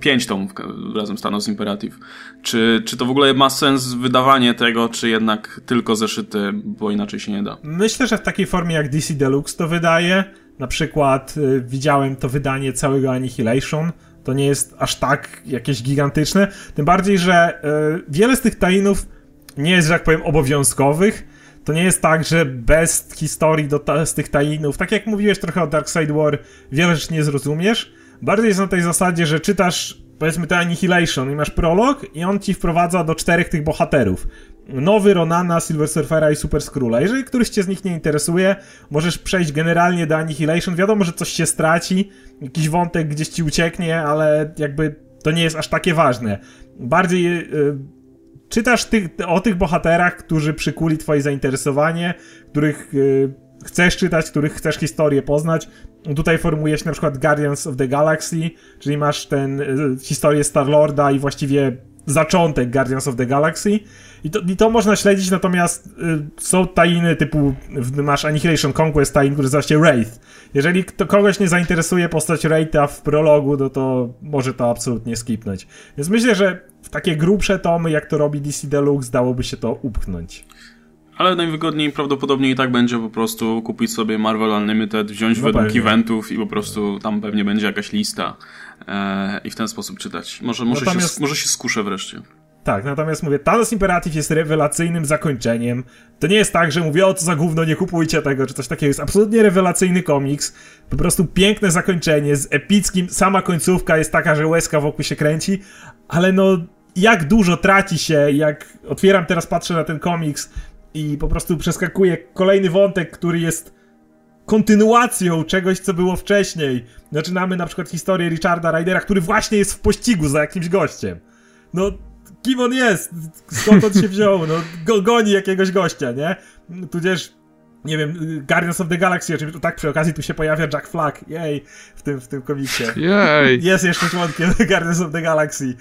Pięć tomów razem z Thanos Imperative. Czy, czy to w ogóle ma sens wydawanie tego, czy jednak tylko zeszyty, bo inaczej się nie da? Myślę, że w takiej formie jak DC Deluxe to wydaje. Na przykład y, widziałem to wydanie całego Annihilation, to nie jest aż tak jakieś gigantyczne. Tym bardziej, że y, wiele z tych tainów nie jest, że tak powiem, obowiązkowych. To nie jest tak, że bez historii do z tych tainów, tak jak mówiłeś trochę o Dark Side War, wiele rzeczy nie zrozumiesz. Bardziej jest na tej zasadzie, że czytasz powiedzmy to Annihilation i masz prolog i on ci wprowadza do czterech tych bohaterów nowy Ronana, Silver Surfera i Super Skrulla. Jeżeli któryś cię z nich nie interesuje, możesz przejść generalnie do Annihilation. Wiadomo, że coś się straci, jakiś wątek gdzieś ci ucieknie, ale jakby to nie jest aż takie ważne. Bardziej yy, czytasz tych, o tych bohaterach, którzy przykuli twoje zainteresowanie, których yy, chcesz czytać, których chcesz historię poznać. Tutaj formuje się na przykład Guardians of the Galaxy, czyli masz ten yy, historię Star-Lorda i właściwie zaczątek Guardians of the Galaxy. I to, I to można śledzić, natomiast y, są tajiny typu, masz Annihilation Conquest tajin, który nazywa się Wraith. Jeżeli to kogoś nie zainteresuje postać Wraitha w prologu, no to może to absolutnie skipnąć. Więc myślę, że w takie grubsze tomy, jak to robi DC Deluxe, dałoby się to upchnąć. Ale najwygodniej prawdopodobnie i tak będzie po prostu kupić sobie Marvel Unlimited, wziąć no według pewnie. eventów i po prostu tam pewnie będzie jakaś lista e, i w ten sposób czytać. Może, może, Natomiast... się, może się skuszę wreszcie. Tak, natomiast mówię, Thanos Imperative jest rewelacyjnym zakończeniem. To nie jest tak, że mówię, o co za gówno, nie kupujcie tego, czy coś takiego. Jest absolutnie rewelacyjny komiks. Po prostu piękne zakończenie z epickim. Sama końcówka jest taka, że łezka wokół się kręci, ale no, jak dużo traci się, jak otwieram teraz, patrzę na ten komiks i po prostu przeskakuję kolejny wątek, który jest kontynuacją czegoś, co było wcześniej. Zaczynamy na przykład historię Richarda Rydera, który właśnie jest w pościgu za jakimś gościem. No, kim on jest, skąd on się wziął, no, go, goni jakiegoś gościa, nie? Tudzież nie wiem, Guardians of the Galaxy, oczywiście tak przy okazji tu się pojawia Jack Flag, jej, w tym, w tym komiksie. Jej! Jest jeszcze członkiem Guardians of the Galaxy.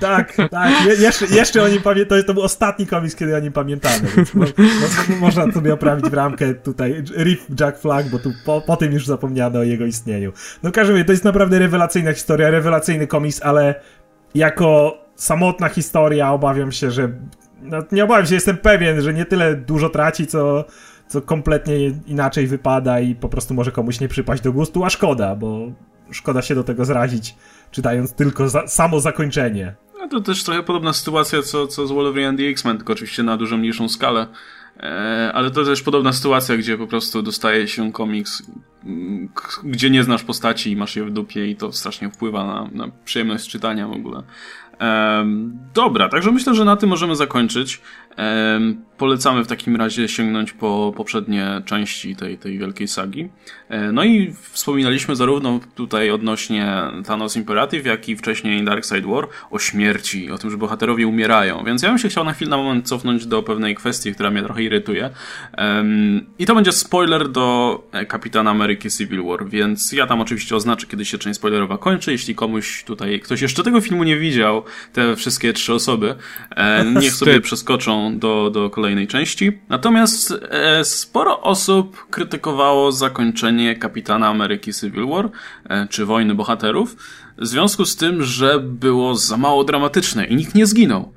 Tak, tak, je, jeszcze, jeszcze o nim pamiętam, to, to był ostatni komiks, kiedy o nim pamiętamy, więc mo, mo, można sobie oprawić w ramkę tutaj Riff Jack Flag, bo tu po, po tym już zapomniano o jego istnieniu. No w każdym razie, to jest naprawdę rewelacyjna historia, rewelacyjny komiks, ale jako samotna historia obawiam się, że no, nie obawiam się, jestem pewien, że nie tyle dużo traci, co, co kompletnie inaczej wypada i po prostu może komuś nie przypaść do gustu, a szkoda, bo szkoda się do tego zrazić, czytając tylko za, samo zakończenie. No to też trochę podobna sytuacja, co, co z Wolverine and the X-Men, tylko oczywiście na dużo mniejszą skalę. E, ale to też podobna sytuacja, gdzie po prostu dostaje się komiks, gdzie nie znasz postaci i masz je w dupie i to strasznie wpływa na, na przyjemność czytania w ogóle. Dobra, także myślę, że na tym możemy zakończyć. Polecamy w takim razie sięgnąć po poprzednie części tej, tej wielkiej sagi. E, no i wspominaliśmy zarówno tutaj odnośnie Thanos Imperative, jak i wcześniej Dark Side War o śmierci, o tym, że bohaterowie umierają. Więc ja bym się chciał na chwilę, na moment cofnąć do pewnej kwestii, która mnie trochę irytuje. I to będzie spoiler do e, Kapitana Ameryki Civil War, więc ja tam oczywiście oznaczę, kiedy się część spoilerowa kończy. Jeśli komuś tutaj, ktoś jeszcze tego filmu nie widział, te wszystkie trzy osoby, e, niech sobie przeskoczą do, do kolejnej części. Natomiast e, sporo osób krytykowało zakończenie Kapitana Ameryki Civil War, e, czy Wojny Bohaterów, w związku z tym, że było za mało dramatyczne i nikt nie zginął.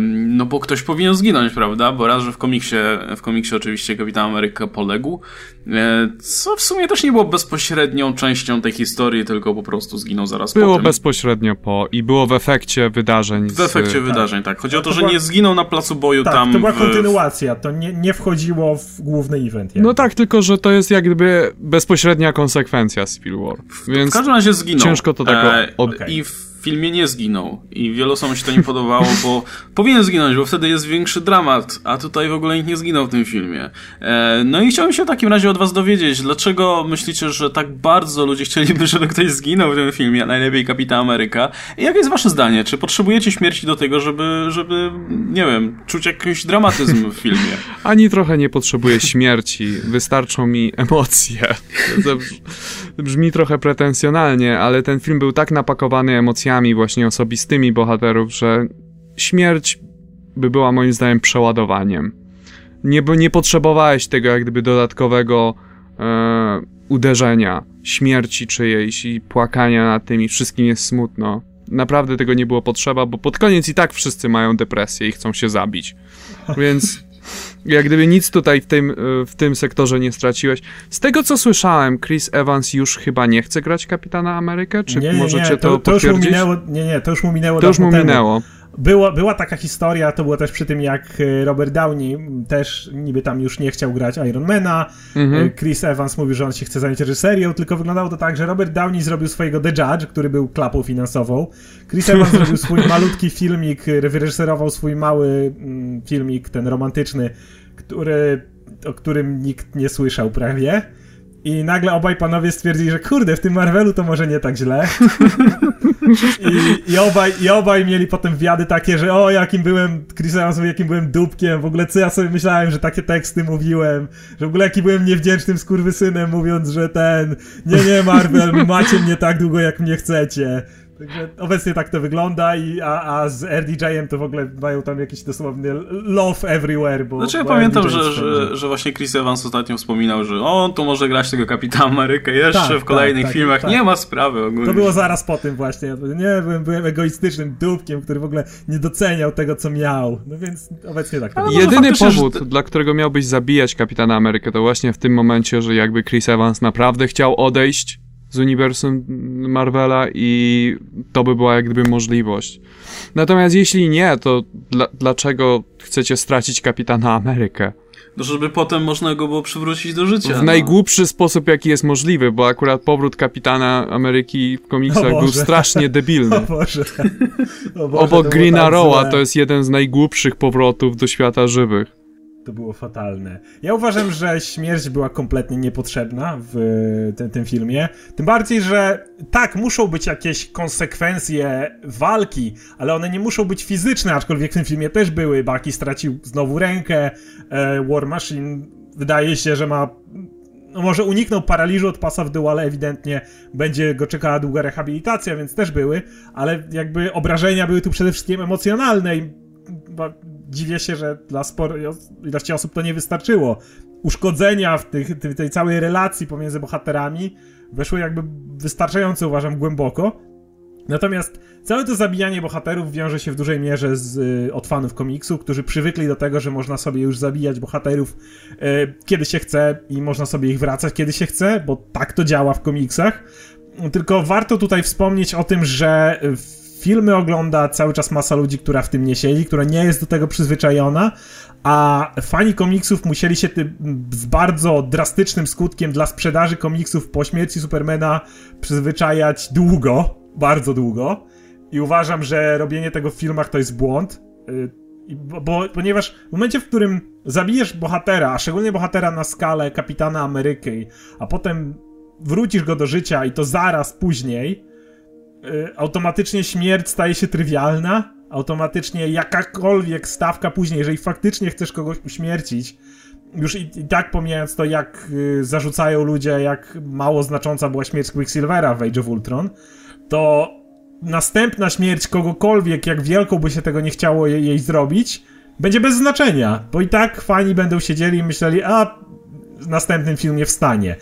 No bo ktoś powinien zginąć, prawda? Bo raz, że w komiksie, w komiksie oczywiście Kapitan Ameryka poległ, e, co w sumie też nie było bezpośrednią częścią tej historii, tylko po prostu zginął zaraz było po tym. bezpośrednio po i było w efekcie wydarzeń. W efekcie z... wydarzeń, tak. Chodzi o to, to że była... nie zginął na placu boju tak, tam. to była w... kontynuacja, to nie, nie wchodziło w główny event. Jakby. No tak, tylko że to jest jakby bezpośrednia konsekwencja Civil War. Więc w każdym razie zginął. Ciężko to tak e, od... okay. I w filmie nie zginął. I wielu osobom się to nie podobało, bo powinien zginąć, bo wtedy jest większy dramat, a tutaj w ogóle nikt nie zginął w tym filmie. E, no i chciałbym się w takim razie od was dowiedzieć, dlaczego myślicie, że tak bardzo ludzie chcieliby, żeby ktoś zginął w tym filmie, a najlepiej Kapitan Ameryka? I jakie jest wasze zdanie? Czy potrzebujecie śmierci do tego, żeby, żeby nie wiem, czuć jakiś dramatyzm w filmie? Ani trochę nie potrzebuję śmierci, wystarczą mi emocje. Brzmi trochę pretensjonalnie, ale ten film był tak napakowany emocjami, właśnie osobistymi bohaterów, że śmierć by była moim zdaniem przeładowaniem. Nie, nie potrzebowałeś tego jak gdyby dodatkowego e, uderzenia, śmierci czyjejś i płakania nad tym i wszystkim jest smutno. Naprawdę tego nie było potrzeba, bo pod koniec i tak wszyscy mają depresję i chcą się zabić. Więc jak gdyby nic tutaj w tym, e, w tym sektorze nie straciłeś. Z tego co słyszałem, Chris Evans już chyba nie chce grać Kapitana Amerykę, czy nie, możecie nie, to, to, to już mu minęło, Nie, nie, to już mu minęło To już mu minęło. Była, była taka historia, to było też przy tym, jak e, Robert Downey też niby tam już nie chciał grać Ironmana. Mhm. E, Chris Evans mówił, że on się chce zająć reżyserią, tylko wyglądało to tak, że Robert Downey zrobił swojego The Judge, który był klapą finansową. Chris Evans zrobił swój malutki filmik, wyreżyserował swój mały mm, filmik, ten romantyczny, który, o którym nikt nie słyszał prawie. I nagle obaj panowie stwierdzili, że kurde, w tym Marvelu to może nie tak źle. I, i, obaj, I obaj mieli potem wiady takie, że o, jakim byłem, Chris Evans jakim byłem dupkiem, w ogóle co ja sobie myślałem, że takie teksty mówiłem, że w ogóle jaki byłem niewdzięcznym skurwysynem, mówiąc, że ten, nie, nie, Marvel, macie mnie tak długo, jak mnie chcecie. Także obecnie tak to wygląda, i, a, a z RDJ-em to w ogóle mają tam jakiś dosłowny love everywhere. Bo, znaczy ja bo pamiętam, że, że, że, właśnie Chris Evans ostatnio wspominał, że on tu może grać tego Kapitana Amerykę jeszcze tak, w kolejnych tak, filmach. Tak, nie ma sprawy ogólnie. To było zaraz po tym właśnie. Nie, byłem, byłem egoistycznym dupkiem, który w ogóle nie doceniał tego, co miał. No więc obecnie tak. To Jedyny powód, że... dla którego miałbyś zabijać Kapitana Amerykę, to właśnie w tym momencie, że jakby Chris Evans naprawdę chciał odejść z uniwersum Marvela i to by była jak gdyby możliwość. Natomiast jeśli nie, to dla, dlaczego chcecie stracić Kapitana Amerykę? No, żeby potem można go było przywrócić do życia. W no. najgłupszy sposób, jaki jest możliwy, bo akurat powrót Kapitana Ameryki w komiksach był strasznie debilny. O Boże. O Boże, Obok Green Arrow'a to jest jeden z najgłupszych powrotów do świata żywych. To było fatalne. Ja uważam, że śmierć była kompletnie niepotrzebna w tym, tym filmie. Tym bardziej, że tak, muszą być jakieś konsekwencje walki, ale one nie muszą być fizyczne, aczkolwiek w tym filmie też były. Baki stracił znowu rękę, e, War Machine wydaje się, że ma no może uniknął paraliżu od pasa w dół, ale ewidentnie będzie go czekała długa rehabilitacja, więc też były, ale jakby obrażenia były tu przede wszystkim emocjonalne i dziwię się, że dla sporej ilości osób to nie wystarczyło. Uszkodzenia w tych, tej całej relacji pomiędzy bohaterami weszły jakby wystarczająco, uważam, głęboko. Natomiast całe to zabijanie bohaterów wiąże się w dużej mierze z, y, od fanów komiksu, którzy przywykli do tego, że można sobie już zabijać bohaterów y, kiedy się chce i można sobie ich wracać kiedy się chce, bo tak to działa w komiksach. Tylko warto tutaj wspomnieć o tym, że filmy ogląda cały czas masa ludzi, która w tym nie siedzi, która nie jest do tego przyzwyczajona, a fani komiksów musieli się tym, z bardzo drastycznym skutkiem dla sprzedaży komiksów po śmierci Supermana przyzwyczajać długo, bardzo długo. I uważam, że robienie tego w filmach to jest błąd. Y, bo, bo, ponieważ w momencie, w którym zabijesz bohatera, a szczególnie bohatera na skalę kapitana Ameryki, a potem wrócisz go do życia i to zaraz później, automatycznie śmierć staje się trywialna, automatycznie jakakolwiek stawka później, jeżeli faktycznie chcesz kogoś uśmiercić, już i, i tak pomijając to, jak y, zarzucają ludzie, jak mało znacząca była śmierć Quicksilvera w Age of Ultron, to następna śmierć kogokolwiek, jak wielką by się tego nie chciało jej, jej zrobić, będzie bez znaczenia, bo i tak fani będą siedzieli i myśleli, a w następnym filmie wstanie.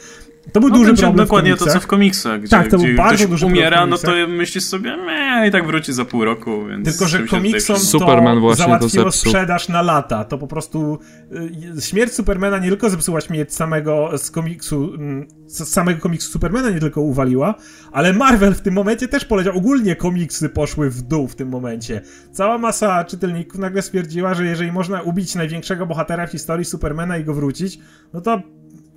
To był no, duży problem dokładnie to, co w komiksach. Gdzie, tak, to był bardzo duży umiera, no to myślisz sobie, meh, i tak wróci za pół roku, więc... Tylko, że komiksom to Superman właśnie załatwiło to sprzedaż na lata. To po prostu... Y, śmierć Supermana nie tylko zepsuła śmierć samego z komiksu, mm, z samego komiksu Supermana nie tylko uwaliła, ale Marvel w tym momencie też poleciał. Ogólnie komiksy poszły w dół w tym momencie. Cała masa czytelników nagle stwierdziła, że jeżeli można ubić największego bohatera w historii Supermana i go wrócić, no to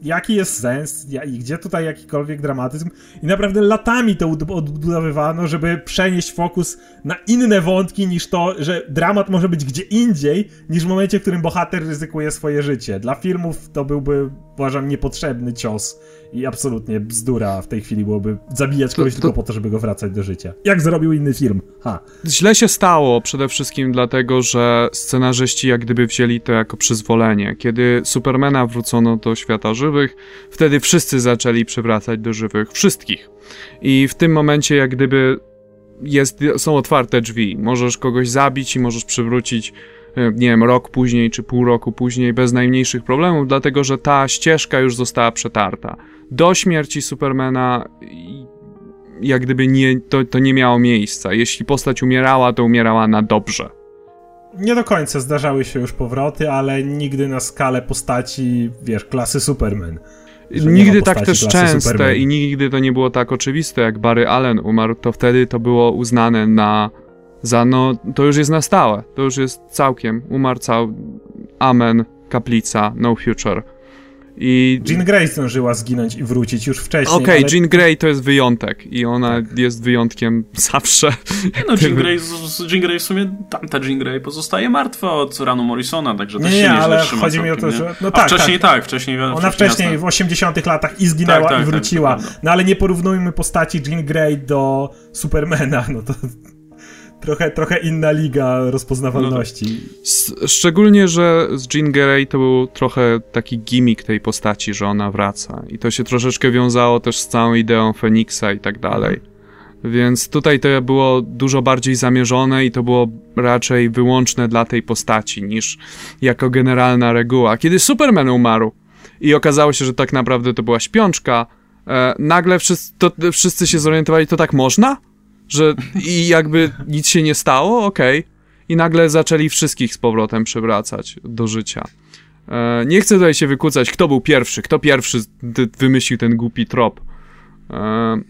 jaki jest sens i gdzie tutaj jakikolwiek dramatyzm. I naprawdę latami to odbudowywano, żeby przenieść fokus na inne wątki niż to, że dramat może być gdzie indziej, niż w momencie, w którym bohater ryzykuje swoje życie. Dla filmów to byłby, uważam, niepotrzebny cios i absolutnie bzdura w tej chwili byłoby zabijać kogoś to, to... tylko po to, żeby go wracać do życia. Jak zrobił inny film. Ha. Źle się stało przede wszystkim dlatego, że scenarzyści jak gdyby wzięli to jako przyzwolenie. Kiedy Supermana wrócono do świata żywych, wtedy wszyscy zaczęli przywracać do żywych wszystkich. I w tym momencie jak gdyby jest, są otwarte drzwi. Możesz kogoś zabić i możesz przywrócić e, nie wiem, rok później czy pół roku później bez najmniejszych problemów, dlatego że ta ścieżka już została przetarta do śmierci Supermana jak gdyby nie, to, to nie miało miejsca. Jeśli postać umierała, to umierała na dobrze. Nie do końca zdarzały się już powroty, ale nigdy na skalę postaci, wiesz, klasy Superman. Nigdy tak też częste Superman. i nigdy to nie było tak oczywiste, jak Barry Allen umarł, to wtedy to było uznane na za no, to już jest na stałe, to już jest całkiem, umarł cał, amen, kaplica, no future. I... Jean Grey zdążyła zginąć i wrócić już wcześniej. Okej, okay, ale... Jean Grey to jest wyjątek i ona tak. jest wyjątkiem zawsze. Nie no, Jean Grey, Jean Grey w sumie, tamta Jean Grey pozostaje martwa od ranu Morrisona, także nie, też nie, się nie ale chodzi mi o to, że... No tak, wcześniej tak, tak wcześniej Ona wcześniej, wcześniej w 80 latach i zginęła tak, tak, i tak, wróciła. no ale nie porównujmy postaci Jean Grey do Supermana, no to trochę, trochę inna liga rozpoznawalności. No, szczególnie, że z Jean Grey to był trochę taki gimmick tej postaci, że ona wraca. I to się troszeczkę wiązało też z całą ideą Feniksa i tak dalej. Więc tutaj to było dużo bardziej zamierzone i to było raczej wyłączne dla tej postaci niż jako generalna reguła. Kiedy Superman umarł i okazało się, że tak naprawdę to była śpiączka, e, nagle wszyscy, to, wszyscy się zorientowali, to tak można? Że i jakby nic się nie stało, okej. Okay. I nagle zaczęli wszystkich z powrotem przywracać do życia. E, nie chcę tutaj się wykłócać, kto był pierwszy, kto pierwszy wymyślił ten głupi trop. E,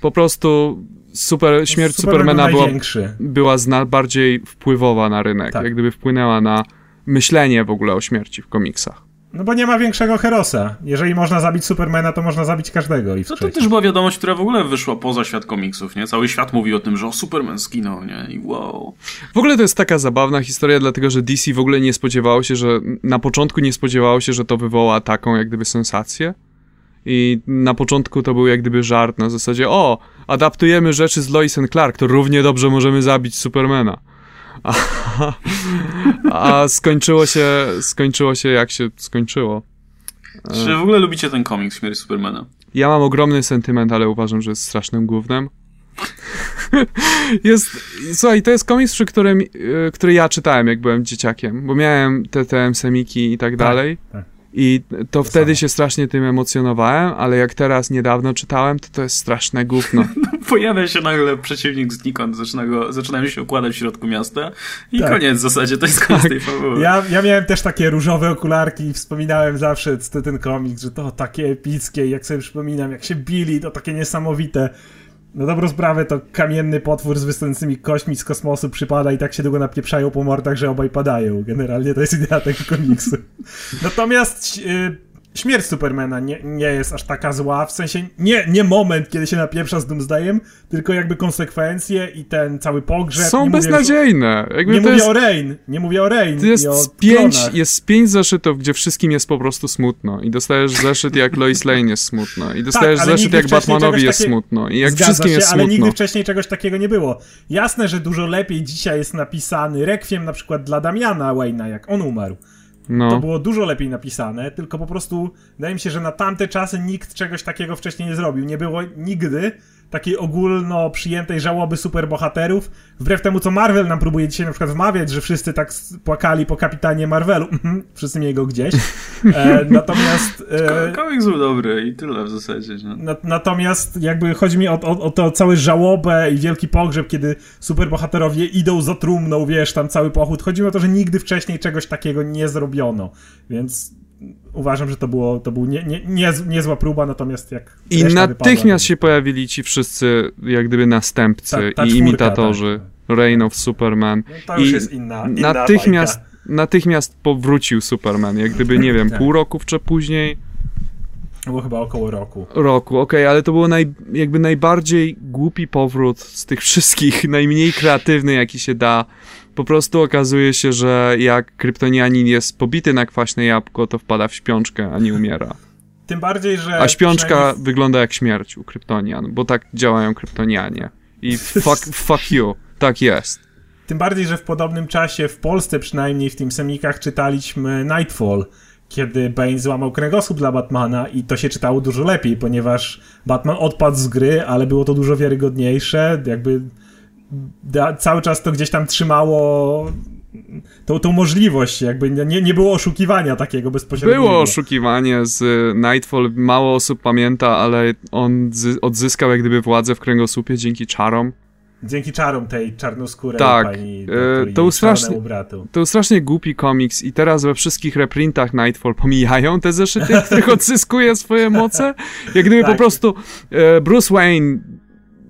po prostu super, śmierć Supermana była, była zna, bardziej wpływowa na rynek, tak. jak gdyby wpłynęła na myślenie w ogóle o śmierci w komiksach. No bo nie ma większego herosa. Jeżeli można zabić Supermana, to można zabić każdego i No to też była wiadomość, która w ogóle wyszła poza świat komiksów, nie? Cały świat mówi o tym, że o Superman skinął, nie? I wow. W ogóle to jest taka zabawna historia, dlatego że DC w ogóle nie spodziewało się, że na początku nie spodziewało się, że to wywoła taką jak gdyby sensację. I na początku to był jak gdyby żart na zasadzie, o, adaptujemy rzeczy z Lois and Clark, to równie dobrze możemy zabić Supermana. A, a skończyło się, skończyło się jak się skończyło. Czy w ogóle lubicie ten komiks Śmierć Supermana? Ja mam ogromny sentyment, ale uważam, że jest strasznym głównym. jest, słuchaj, to jest komiks, przy którym, y, który ja czytałem, jak byłem dzieciakiem, bo miałem te, te semiki i tak dalej. tak. I to, To wtedy samo. się strasznie tym emocjonowałem, ale jak teraz niedawno czytałem, to to jest straszne gówno. Pojawia się nagle przeciwnik znikąd, zaczyna go, zaczynają się układać w środku miasta i Tak. koniec w zasadzie, to jest koniec tej fabuły. Ja, ja miałem też takie różowe okularki i wspominałem zawsze ten, ten komiks, że to takie epickie, jak sobie przypominam, jak się bili, to takie niesamowite. Na dobrą sprawę to kamienny potwór z wystającymi kośćmi z kosmosu przypada i tak się długo napieprzają po mordach, że obaj padają. Generalnie to jest idea tego komiksu. Natomiast y, śmierć Supermana nie, nie jest aż taka zła, w sensie nie, nie moment, kiedy się napieprza z Doomsdayem, tylko jakby konsekwencje i ten cały pogrzeb. Są nie beznadziejne. Nie mówię jest, o Rain, nie mówię o Rain. to jest z pięć, jest pięć zeszytów, gdzie wszystkim jest po prostu smutno. I dostajesz zeszyt jak Lois Lane jest smutno. I dostajesz ale zeszyt jak Batmanowi jest takie- smutno. I jak Zgadza wszystkim się, jest ale smutno. nigdy wcześniej czegoś takiego nie było. Jasne, że dużo lepiej dzisiaj jest napisany Requiem na przykład dla Damiana Wayne'a, jak on umarł. To No. było dużo lepiej napisane, tylko po prostu wydaje mi się, że na tamte czasy nikt czegoś takiego wcześniej nie zrobił. Nie było nigdy takiej ogólno przyjętej żałoby superbohaterów, wbrew temu, co Marvel nam próbuje dzisiaj na przykład wmawiać, że wszyscy tak płakali po kapitanie Marvelu. Mhm, wszyscy mieli go gdzieś. E, natomiast... E, Ko- Komiks był dobry i tyle w zasadzie. Nie? Na, natomiast jakby chodzi mi o, o, o to całe żałobę i wielki pogrzeb, kiedy superbohaterowie idą za trumną, wiesz, tam cały pochód. Chodzi mi o to, że nigdy wcześniej czegoś takiego nie zrobiono, więc uważam, że to było, to był nie, nie, nie, niezła próba, natomiast jak I wypadła, natychmiast to- się pojawili ci wszyscy, jak gdyby następcy Ta- ta i czwórka, imitatorzy. Reign of Superman. No, to już I jest inna, inna natychmiast, bajka. natychmiast powrócił Superman, jak gdyby, nie wiem, Tak. pół roku czy później Było chyba około roku. roku, okej, ale to było naj, jakby najbardziej głupi powrót z tych wszystkich, najmniej kreatywny, jaki się da. Po prostu okazuje się, że jak kryptonianin jest pobity na kwaśne jabłko, to wpada w śpiączkę, a nie umiera. Tym bardziej, że... A śpiączka wygląda jak śmierć u kryptonian, bo tak działają kryptonianie. I fuck, fuck you, tak jest. Tym bardziej, że w podobnym czasie w Polsce przynajmniej w tym semikach czytaliśmy Nightfall, kiedy Bane złamał kręgosłup dla Batmana i to się czytało dużo lepiej, ponieważ Batman odpadł z gry, ale było to dużo wiarygodniejsze, jakby da, cały czas to gdzieś tam trzymało tą, tą możliwość, jakby nie, nie było oszukiwania takiego bezpośredniego. Było oszukiwanie z Nightfall, mało osób pamięta, ale on zy- odzyskał jak gdyby władzę w kręgosłupie dzięki czarom. Dzięki czarom tej czarnoskórej Tak, pani e, to strasznie- bratu. To był strasznie głupi komiks i teraz we wszystkich reprintach Nightfall pomijają te zeszyty, w których odzyskuje swoje moce. Jak gdyby po Tak. prostu e, Bruce Wayne,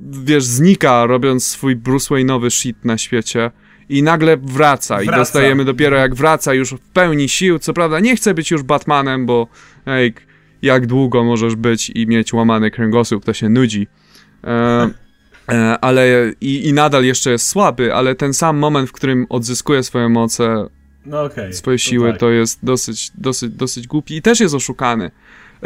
wiesz, znika robiąc swój Bruce Wayne'owy shit na świecie i nagle wraca, i Wraca. dostajemy dopiero jak wraca już w pełni sił. Co prawda nie chce być już Batmanem, bo ej, jak długo możesz być i mieć łamany kręgosłup, to się nudzi. E, E, ale i, i nadal jeszcze jest słaby, ale ten sam moment, w którym odzyskuje swoje moce, No okej. swoje to siły, tak. to jest dosyć, dosyć, dosyć głupi i też jest oszukany.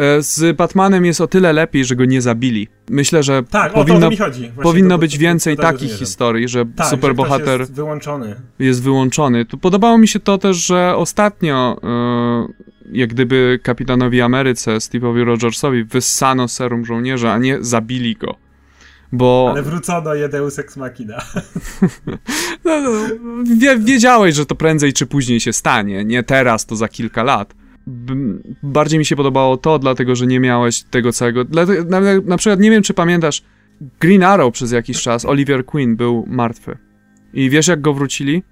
E, Z Batmanem jest o tyle lepiej, że go nie zabili. Myślę, że Tak, o to, o powinno, to mi chodzi. Właśnie powinno to- być więcej takich historii, że Tak, superbohater jest wyłączony. jest wyłączony. Tu podobało mi się to też, że ostatnio, e, jak gdyby kapitanowi Ameryce, Steve'owi Rogersowi, wyssano serum żołnierza, a nie zabili go. Bo Ale wrócono je Deus Ex Machina. no, no, wie, wiedziałeś, że to prędzej czy później się stanie, nie teraz, to za kilka lat. Bardziej mi się podobało to, dlatego że nie miałeś tego całego. Na, na przykład nie wiem, czy pamiętasz, Green Arrow przez jakiś czas, Oliver Queen był martwy. I wiesz, jak go wrócili?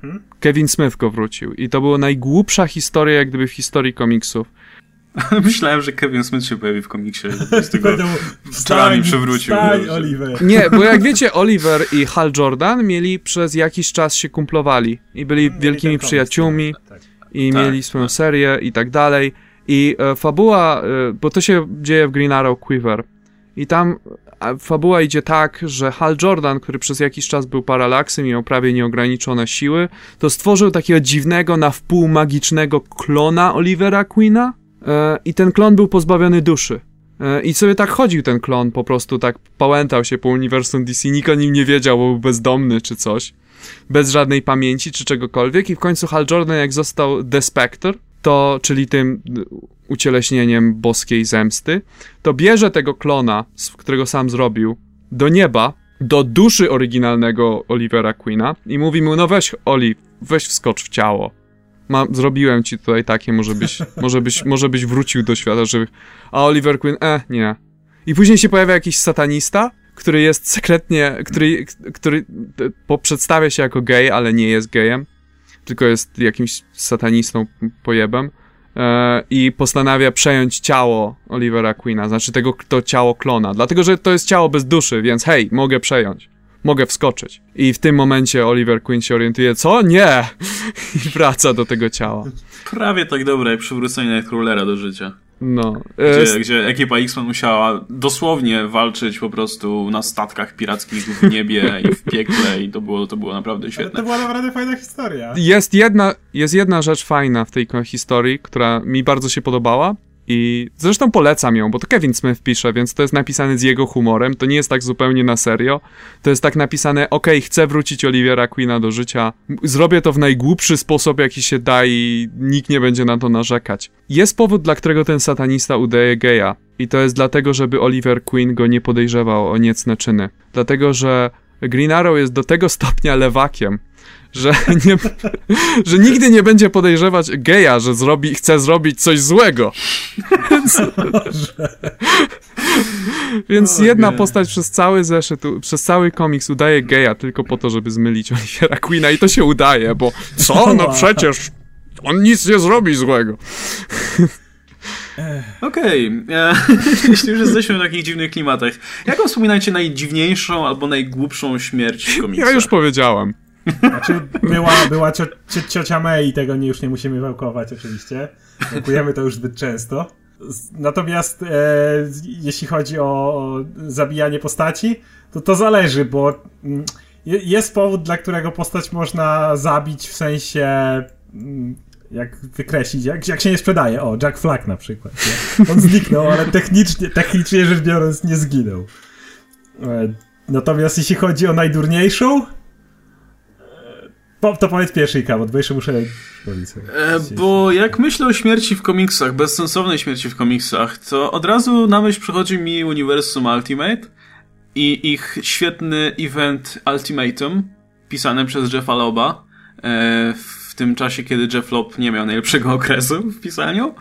Hmm? Kevin Smith go wrócił. I to była najgłupsza historia, jak gdyby w historii komiksów. Myślałem, że Kevin Smith się pojawi w komiksie. Z tego. Wstań, Dobrze. Oliver. Nie, bo jak wiecie, Oliver i Hal Jordan mieli przez jakiś czas się kumplowali i byli Mieli wielkimi przyjaciółmi. tak, tak. I tak, mieli swoją tak. serię i tak dalej. I e, fabuła, e, bo to się dzieje w Green Arrow Quiver. I tam fabuła idzie tak, że Hal Jordan, który przez jakiś czas był paralaksem i miał prawie nieograniczone siły, to stworzył takiego dziwnego, na wpół magicznego klona Olivera Queena. E, I ten klon był pozbawiony duszy. E, I sobie tak chodził ten klon, po prostu tak pałętał się po uniwersum DC, nikt o nim nie wiedział, bo był bezdomny czy coś. Bez żadnej pamięci czy czegokolwiek. I w końcu Hal Jordan, jak został The Spectre, to, czyli tym ucieleśnieniem boskiej zemsty, to bierze tego klona, którego sam zrobił, do nieba, do duszy oryginalnego Olivera Queena i mówi mu, no weź Oli, weź wskocz w ciało. Ma, zrobiłem ci tutaj takie, może byś, może byś, może byś wrócił do świata żywych. A Oliver Queen, e, nie. I później się pojawia jakiś satanista, który jest sekretnie, który, który przedstawia się jako gej, ale nie jest gejem, tylko jest jakimś satanistą pojebem e, i postanawia przejąć ciało Olivera Queena, znaczy tego to ciało klona, dlatego że to jest ciało bez duszy, więc hej, mogę przejąć. Mogę wskoczyć. I w tym momencie Oliver Queen się orientuje, co? Nie! I wraca do tego ciała. Prawie tak dobre jak przywrócenie Nightcrawlera do życia. No. E, Gdzie, gdzie ekipa X-Men musiała dosłownie walczyć po prostu na statkach pirackich w niebie i w piekle i to było, to było naprawdę Ale świetne. to była naprawdę fajna historia. Jest jedna, jest jedna rzecz fajna w tej historii, która mi bardzo się podobała i zresztą polecam ją, bo to Kevin Smith pisze, więc to jest napisane z jego humorem, to nie jest tak zupełnie na serio. To jest tak napisane, okej, chcę wrócić Olivera Queena do życia, zrobię to w najgłupszy sposób, jaki się da i nikt nie będzie na to narzekać. Jest powód, dla którego ten satanista udaje geja i to jest dlatego, żeby Oliver Queen go nie podejrzewał o niecne czyny. Dlatego, że Green Arrow jest do tego stopnia lewakiem, że, nie, że nigdy nie będzie podejrzewać geja, że zrobi, chce zrobić coś złego. Więc, jedna postać przez cały zeszyt, przez cały komiks udaje geja tylko po to, żeby zmylić Olivera Queena i to się udaje, bo co? No przecież on nic nie zrobi złego. Okej, e, jeśli już jesteśmy w takich dziwnych klimatach, jaką wspominacie najdziwniejszą albo najgłupszą śmierć w komiksach? Ja już powiedziałem. Znaczy, była, była cio, cio, ciocia May i tego nie, już nie musimy wałkować oczywiście. Wałkujemy to już zbyt często. Natomiast e, jeśli chodzi o, o zabijanie postaci, to to zależy, bo mm, je- jest powód, dla którego postać można zabić w sensie mm, jak wykreślić, jak, jak się nie sprzedaje. O, Jack Flack na przykład. Nie? On zniknął, ale technicznie, technicznie rzecz biorąc nie zginął. E, Natomiast jeśli chodzi o najdurniejszą, po, to powiedz pierwszy Ika, bo jeszcze muszę powiedzieć. E, bo jak myślę o śmierci w komiksach, bezsensownej śmierci w komiksach, to od razu na myśl przychodzi mi uniwersum Ultimate i ich świetny event Ultimatum, pisany przez Jeffa Loba, e, w tym czasie, kiedy Jeff Lob nie miał najlepszego okresu w pisaniu,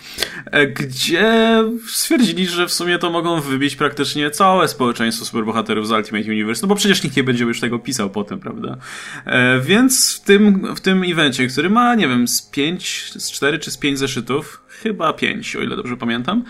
e, gdzie stwierdzili, że w sumie to mogą wybić praktycznie całe społeczeństwo superbohaterów z Ultimate Universe, no bo przecież nikt nie będzie już tego pisał potem, prawda? E, więc w tym, w tym evencie, który ma, nie wiem, z pięć, z cztery czy z pięć zeszytów, chyba pięć, o ile dobrze pamiętam,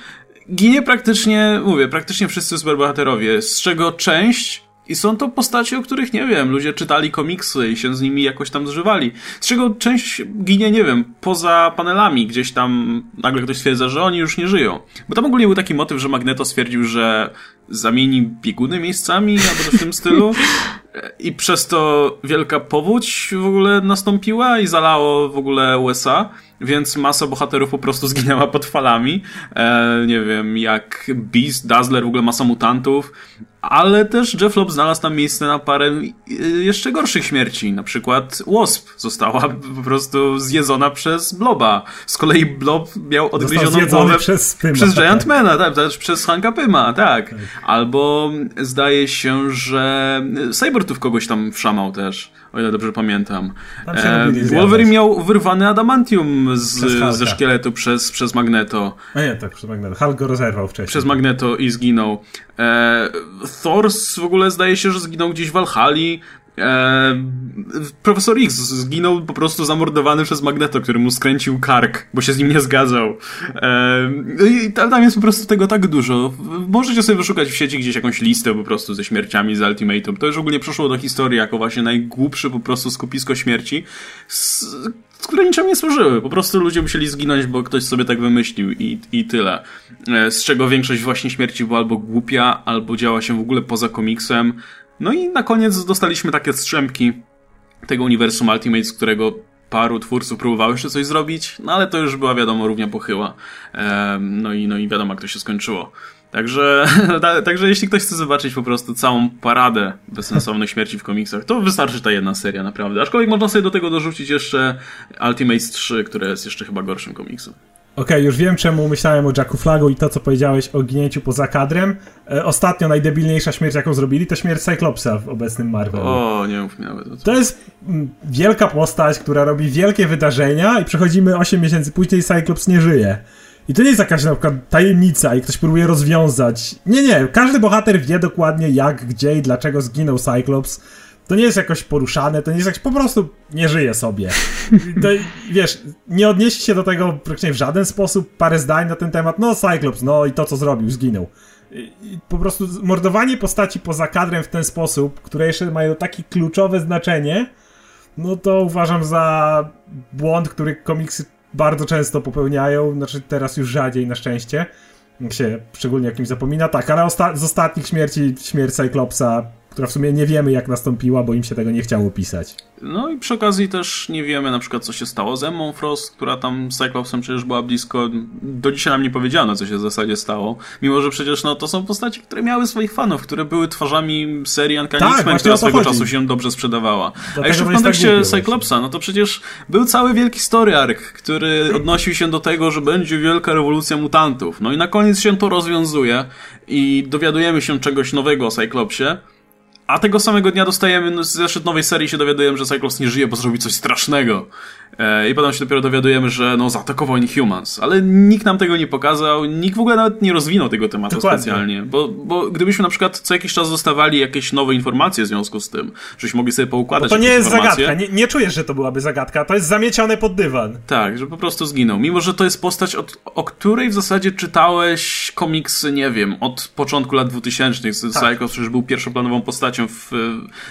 ginie praktycznie, mówię, praktycznie wszyscy superbohaterowie, z czego część i są to postacie, o których nie wiem, ludzie czytali komiksy i się z nimi jakoś tam zżywali. Z czego część ginie, nie wiem, poza panelami, gdzieś tam nagle ktoś stwierdza, że oni już nie żyją. Bo tam ogólnie był taki motyw, że Magneto stwierdził, że zamieni bieguny miejscami albo w tym stylu. I przez to wielka powódź w ogóle nastąpiła i zalało w ogóle USA, więc masa bohaterów po prostu zginęła pod falami. E, nie wiem, jak Beast, Dazzler, w ogóle masa mutantów. Ale też Jeff Lobb znalazł tam miejsce na parę e, jeszcze gorszych śmierci. Na przykład Wasp została po prostu zjedzona przez Bloba. Z kolei Blob miał odgryzioną głowę przez Pyma. przez tak. Giantmana, tak, też przez Hanka Pyma, tak. Albo zdaje się, że Sabertooth kogoś tam wszamał też, o ile dobrze pamiętam. E. Wolverine miał wyrwany adamantium Z, ze szkieletu przez, przez Magneto. A nie, tak, przez Magneto. Hulk go rozerwał wcześniej. Przez Magneto i zginął. E, Thor w ogóle zdaje się, że zginął gdzieś w Valhalla. E, profesor X zginął po prostu zamordowany przez Magneto, który mu skręcił kark, bo się z nim nie zgadzał. E, I tam, tam jest po prostu tego tak dużo. Możecie sobie wyszukać w sieci gdzieś jakąś listę po prostu ze śmierciami z Ultimatum. To już ogólnie przeszło do historii jako właśnie najgłupsze po prostu skupisko śmierci. S- które niczym nie służyły. Po prostu ludzie musieli zginąć, bo ktoś sobie tak wymyślił i, i tyle. E, z czego większość właśnie śmierci była albo głupia, albo działa się w ogóle poza komiksem. No i na koniec dostaliśmy takie strzępki tego uniwersum Ultimate, z którego paru twórców próbowało jeszcze coś zrobić, no ale to już była wiadomo równia pochyła. No i, no i wiadomo jak to się skończyło. Także, także jeśli ktoś chce zobaczyć po prostu całą paradę bezsensownych śmierci w komiksach, to wystarczy ta jedna seria, naprawdę. Aczkolwiek można sobie do tego dorzucić jeszcze Ultimates 3, które jest jeszcze chyba gorszym komiksem. Okej, okay, już wiem czemu myślałem o Jacku Flagu i to, co powiedziałeś o ginięciu poza kadrem. E, ostatnio najdebilniejsza śmierć, jaką zrobili, to śmierć Cyclopsa w obecnym Marvelu. O, nie mów nawet. To, to jest mm, wielka postać, która robi wielkie wydarzenia i przechodzimy 8 miesięcy później i Cyclops nie żyje. I to nie jest jakaś na przykład tajemnica i ktoś próbuje rozwiązać. Nie, nie, każdy bohater wie dokładnie jak, gdzie i dlaczego zginął Cyclops. To nie jest jakoś poruszane, to nie jest jakoś, po prostu nie żyje sobie. To, wiesz, nie odnieść się do tego praktycznie w żaden sposób, parę zdań na ten temat, no Cyclops, no i to co zrobił, zginął. I po prostu mordowanie postaci poza kadrem w ten sposób, które jeszcze mają takie kluczowe znaczenie, no to uważam za błąd, który komiksy bardzo często popełniają, znaczy teraz już rzadziej na szczęście, się szczególnie jakimś zapomina, tak, ale osta z ostatnich śmierci, śmierć Cyclopsa która w sumie nie wiemy jak nastąpiła, bo im się tego nie chciało pisać. No i przy okazji też nie wiemy na przykład co się stało z Emmą Frost, która tam z Cyclopsem przecież była blisko. Do dzisiaj nam nie powiedziano co się w zasadzie stało. Mimo, że przecież no, to są postaci, które miały swoich fanów, które były twarzami serii Uncanny tak, X-Men, która swego chodzi. czasu się dobrze sprzedawała. A jeszcze w kontekście tak Cyclopsa, no to przecież był cały wielki story arc, który odnosił się do tego, że będzie wielka rewolucja mutantów. No i na koniec się to rozwiązuje i dowiadujemy się czegoś nowego o Cyclopsie. A tego samego dnia dostajemy no, zeszyt nowej serii się dowiadujemy, że Cyclops nie żyje, bo zrobi coś strasznego. E, I potem się dopiero dowiadujemy, że no zaatakował Inhumans. Ale nikt nam tego nie pokazał, nikt w ogóle nawet nie rozwinął tego tematu Dokładnie. specjalnie. Bo, bo gdybyśmy na przykład co jakiś czas dostawali jakieś nowe informacje w związku z tym, żebyśmy mogli sobie poukładać bo to nie jest informacje. zagadka, nie, nie czujesz, że to byłaby zagadka, to jest zamiecione pod dywan. Tak, że po prostu zginął. Mimo, że to jest postać, od, o której w zasadzie czytałeś komiksy, nie wiem, od początku lat 2000. Tak. Cyclops przecież był pierwszoplanową postacią w...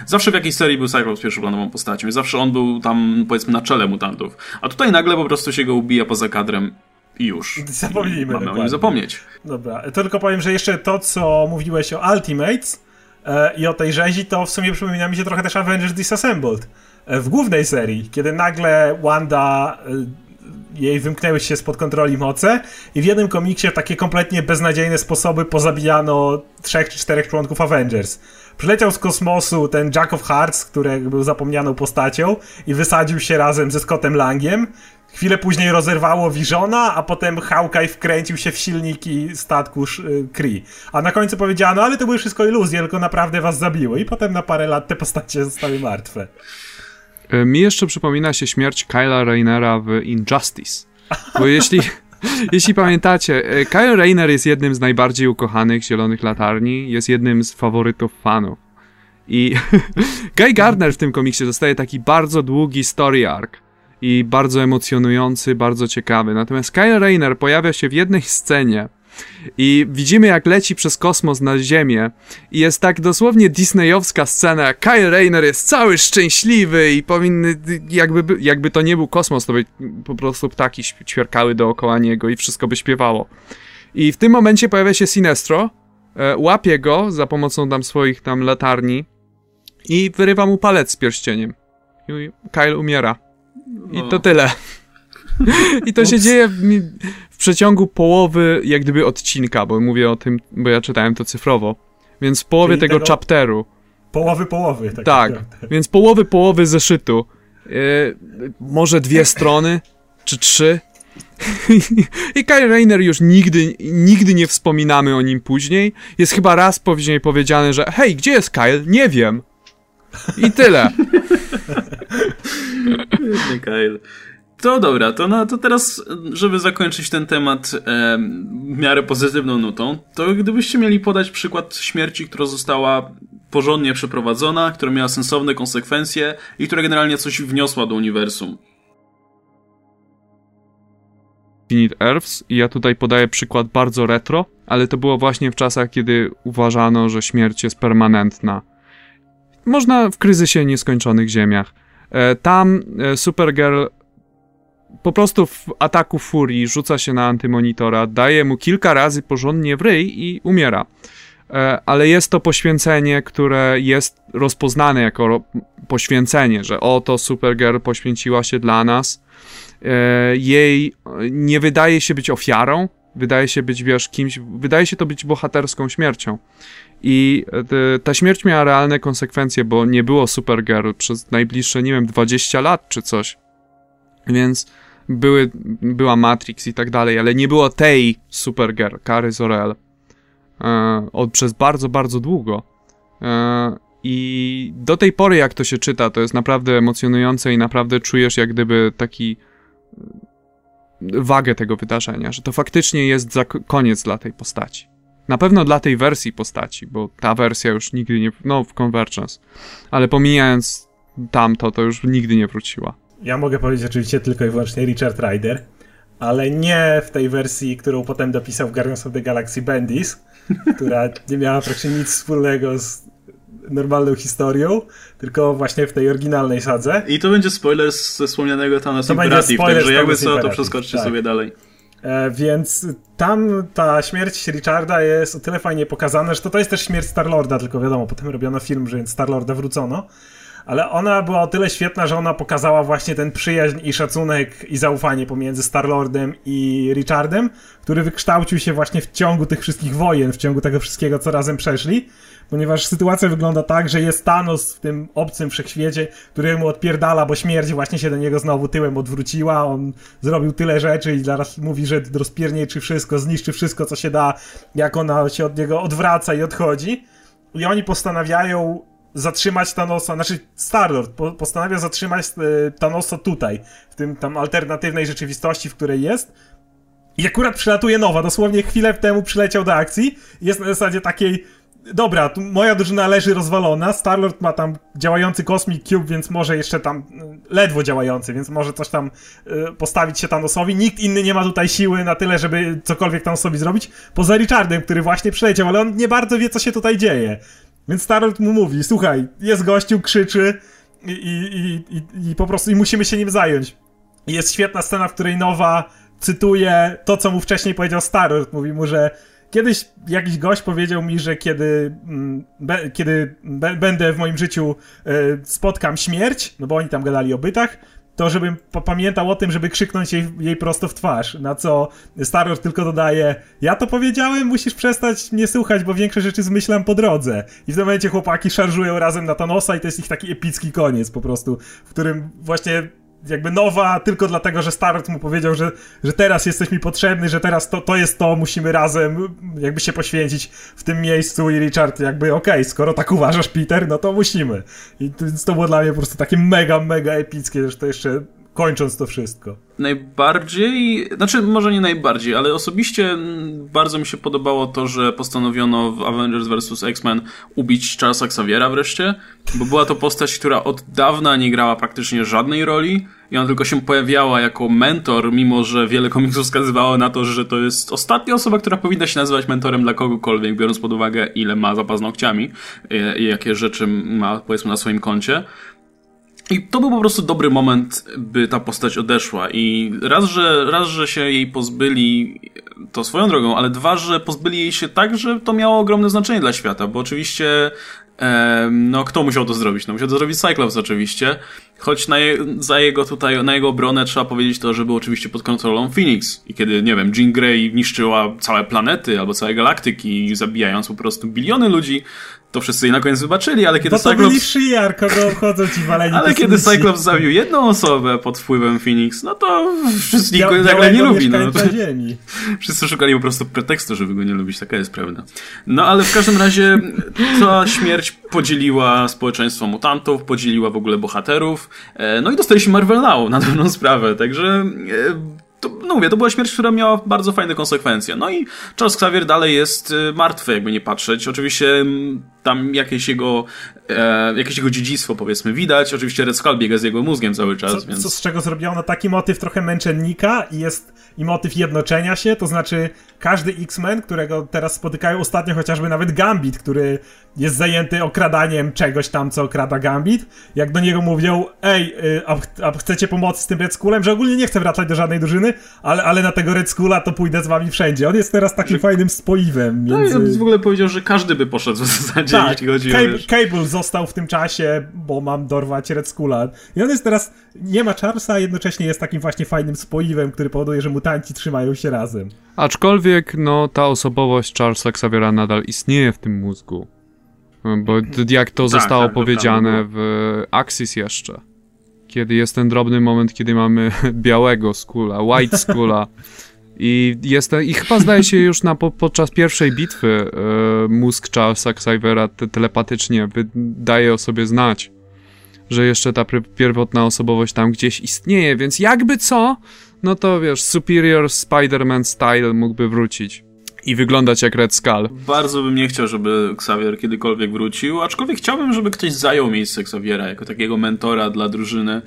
Zawsze w jakiejś serii był Cyclops pierwszoplanową postacią i zawsze on był tam, powiedzmy, na czele mutantów. A tutaj nagle po prostu się go ubija poza kadrem i już. Zapomnijmy. Mamy o nim zapomnieć. Dobra, tylko powiem, że jeszcze to, co mówiłeś o Ultimates e, i o tej rzezi, to w sumie przypomina mi się trochę też Avengers Disassembled. E, w głównej serii, kiedy nagle Wanda e, jej wymknęły się spod kontroli moce i w jednym komiksie w takie kompletnie beznadziejne sposoby pozabijano trzech czy czterech członków Avengers. Przyleciał z kosmosu ten Jack of Hearts, który był zapomnianą postacią i wysadził się razem ze Scottem Langiem. Chwilę później rozerwało Visiona, a potem Hawkeye wkręcił się w silniki statku y, Kree. A na końcu powiedziano, ale to były wszystko iluzje, tylko naprawdę was zabiły. I potem na parę lat te postacie zostały martwe. E, mi jeszcze przypomina się śmierć Kyla Rainera w Injustice. Bo jeśli, jeśli pamiętacie, e, Kyle Rayner jest jednym z najbardziej ukochanych Zielonych Latarni, jest jednym z faworytów fanów. I Guy Gardner w tym komiksie dostaje taki bardzo długi story arc i bardzo emocjonujący, bardzo ciekawy. Natomiast Kyle Rayner pojawia się w jednej scenie, i widzimy, jak leci przez kosmos na Ziemię. I jest tak dosłownie disneyowska scena, Kyle Rayner jest cały szczęśliwy i powinny, jakby, jakby to nie był kosmos, to by po prostu ptaki ćwierkały dookoła niego i wszystko by śpiewało. I w tym momencie pojawia się Sinestro, e, łapie go za pomocą tam swoich tam latarni i wyrywa mu palec z pierścieniem. I Kyle umiera. I to tyle. I to się dzieje przeciągu połowy, jak gdyby odcinka, bo mówię o tym, bo ja czytałem to cyfrowo. Więc w połowie tego, tego chapteru. Połowy połowy, tak. Tak, więc połowy połowy zeszytu. Yy, może dwie strony, czy trzy. I Kyle Rayner już nigdy, nigdy nie wspominamy o nim później. Jest chyba raz później powiedziane, że hej, gdzie jest Kyle? Nie wiem. I tyle. Biedny Kyle. To dobra, to, no, to teraz, żeby zakończyć ten temat e, w miarę pozytywną nutą, to gdybyście mieli podać przykład śmierci, która została porządnie przeprowadzona, która miała sensowne konsekwencje i która generalnie coś wniosła do uniwersum. Infinite Earths i ja tutaj podaję przykład bardzo retro, ale to było właśnie w czasach, kiedy uważano, że śmierć jest permanentna. Można w kryzysie nieskończonych ziemiach. E, tam e, Supergirl po prostu w ataku furii rzuca się na antymonitora, daje mu kilka razy porządnie w ryj i umiera. E, ale jest to poświęcenie, które jest rozpoznane jako poświęcenie, że oto Supergirl poświęciła się dla nas. E, jej nie wydaje się być ofiarą, wydaje się być, wiesz, kimś, wydaje się to być bohaterską śmiercią. I e, ta śmierć miała realne konsekwencje, bo nie było Supergirl przez najbliższe, nie wiem, 20 lat czy coś. Więc były, była Matrix i tak dalej, ale nie było tej Supergirl, Kary Zor-El, e, od, przez bardzo, bardzo długo. E, I do tej pory, jak to się czyta, to jest naprawdę emocjonujące i naprawdę czujesz jak gdyby taki e, wagę tego wydarzenia, że to faktycznie jest koniec dla tej postaci. Na pewno dla tej wersji postaci, bo ta wersja już nigdy nie, no w Convergence, ale pomijając tamto, to już nigdy nie wróciła. Ja mogę powiedzieć oczywiście tylko i wyłącznie Richard Rider, ale nie w tej wersji, którą potem dopisał w Guardians of the Galaxy Bendis, która nie miała praktycznie nic wspólnego z normalną historią, tylko właśnie w tej oryginalnej sadze. I to będzie spoiler ze wspomnianego Thanos Imperative, także jakby co, to przeskoczcie tak. sobie dalej. E, więc tam ta śmierć Richarda jest o tyle fajnie pokazana, że to, to jest też śmierć Starlorda, tylko wiadomo, potem robiono film, że Starlorda wrócono ale ona była o tyle świetna, że ona pokazała właśnie ten przyjaźń i szacunek i zaufanie pomiędzy Starlordem i Richardem, który wykształcił się właśnie w ciągu tych wszystkich wojen, w ciągu tego wszystkiego, co razem przeszli, ponieważ sytuacja wygląda tak, że jest Thanos w tym obcym wszechświecie, który mu odpierdala, bo śmierć właśnie się do niego znowu tyłem odwróciła, on zrobił tyle rzeczy i zaraz mówi, że rozpiernieczy wszystko, zniszczy wszystko, co się da, jak ona się od niego odwraca i odchodzi. I oni postanawiają zatrzymać Thanosa, znaczy Starlord po, postanawia zatrzymać e, Thanosa tutaj, w tym tam alternatywnej rzeczywistości, w której jest. I akurat przylatuje nowa, dosłownie chwilę temu przyleciał do akcji. Jest na zasadzie takiej, dobra, moja drużyna leży rozwalona, Starlord ma tam działający Cosmic Cube, więc może jeszcze tam e, ledwo działający, więc może coś tam y, postawić się Thanosowi. Nikt inny nie ma tutaj siły na tyle, żeby cokolwiek Thanosowi zrobić, poza Richardem, który właśnie przyleciał, ale on nie bardzo wie, co się tutaj dzieje. Więc Starlord mu mówi, słuchaj, jest gościu, krzyczy i, i, i, i po prostu i musimy się nim zająć. Jest świetna scena, w której Nowa cytuje to, co mu wcześniej powiedział Starlord. Mówi mu, że kiedyś jakiś gość powiedział mi, że kiedy, mm, be, kiedy be, będę w moim życiu y, spotkam śmierć, no bo oni tam gadali o bytach, to żebym pamiętał o tym, żeby krzyknąć jej, jej prosto w twarz. Na co Star tylko dodaje: Ja to powiedziałem, musisz przestać mnie słuchać, bo większe rzeczy zmyślam po drodze. I w tym momencie chłopaki szarżują razem na Thanosa, i to jest ich taki epicki koniec po prostu, w którym właśnie jakby nowa tylko dlatego, że Starot mu powiedział, że, że teraz jesteś mi potrzebny, że teraz to, to jest to, musimy razem jakby się poświęcić w tym miejscu i Richard jakby okej, okay, skoro tak uważasz Peter, no to musimy. I to, to było dla mnie po prostu takie mega, mega epickie, że to jeszcze kończąc to wszystko. Najbardziej, znaczy może nie najbardziej, ale osobiście bardzo mi się podobało to, że postanowiono w Avengers vs. X-Men ubić Charlesa Xaviera wreszcie, bo była to postać, która od dawna nie grała praktycznie żadnej roli i ona tylko się pojawiała jako mentor, mimo że wiele komiksów wskazywało na to, że to jest ostatnia osoba, która powinna się nazywać mentorem dla kogokolwiek, biorąc pod uwagę ile ma za paznokciami i jakie rzeczy ma powiedzmy na swoim koncie. I to był po prostu dobry moment, by ta postać odeszła. I raz, że, raz, że się jej pozbyli, to swoją drogą, ale dwa, że pozbyli jej się tak, że to miało ogromne znaczenie dla świata, bo oczywiście e, no, kto musiał to zrobić? No, musiał to zrobić Cyclops oczywiście, choć na, je, za jego tutaj, na jego obronę trzeba powiedzieć to, że był oczywiście pod kontrolą Phoenix. I kiedy, nie wiem, Jean Grey niszczyła całe planety albo całe galaktyki, zabijając po prostu biliony ludzi, to wszyscy na koniec wybaczyli, ale kiedy Bo to Cyclops... byli Shiar, kogo obchodzą ci waleni Ale kiedy Cyclops zabił jedną osobę pod wpływem Phoenix, no to wszyscy nikt go nagle nie lubi. No. ziemi. Wszyscy szukali po prostu pretekstu, żeby go nie lubić, taka jest prawda. No ale w każdym razie ta śmierć podzieliła społeczeństwo mutantów, podzieliła w ogóle bohaterów, e, no i dostaliśmy Marvel Now na pewną sprawę, także e, to, no mówię, to była śmierć, która miała bardzo fajne konsekwencje. No i Charles Xavier dalej jest y, martwy, jakby nie patrzeć. Oczywiście tam jakieś jego, e, jakieś jego dziedzictwo powiedzmy widać. Oczywiście Red Skull biega z jego mózgiem cały czas, co, więc... Co z czego zrobiono taki motyw trochę męczennika i jest i motyw jednoczenia się, to znaczy każdy X-Men, którego teraz spotykają ostatnio chociażby nawet Gambit, który jest zajęty okradaniem czegoś tam, co okrada Gambit, jak do niego mówią, ej, y, a, a chcecie pomocy z tym Red Skullem, że ogólnie nie chcę wracać do żadnej drużyny, ale, ale na tego Red Skulla to pójdę z wami wszędzie. On jest teraz takim że... fajnym spoiwem między... No i w ogóle powiedział, że każdy by poszedł w zasadzie, tak, jeśli chodzi Cable, o... Cable został w tym czasie, bo mam dorwać Red Skulla. I on jest teraz, nie ma Charlesa, a jednocześnie jest takim właśnie fajnym spoiwem, który powoduje, że mutanci trzymają się razem. Aczkolwiek, no, ta osobowość Charlesa Xaviera nadal istnieje w tym mózgu. Bo jak to tak, zostało tak, powiedziane w Axis jeszcze. Kiedy jest ten drobny moment, kiedy mamy białego skula, white skula. I, jest, I chyba zdaje się już na, po, podczas pierwszej bitwy e, mózg Charlesa Xaviera te, telepatycznie daje o sobie znać, że jeszcze ta pierwotna osobowość tam gdzieś istnieje, więc jakby co, no to wiesz, Superior Spider-Man style mógłby wrócić i wyglądać jak Red Skull. Bardzo bym nie chciał, żeby Xavier kiedykolwiek wrócił, aczkolwiek chciałbym, żeby ktoś zajął miejsce Xaviera jako takiego mentora dla drużyny.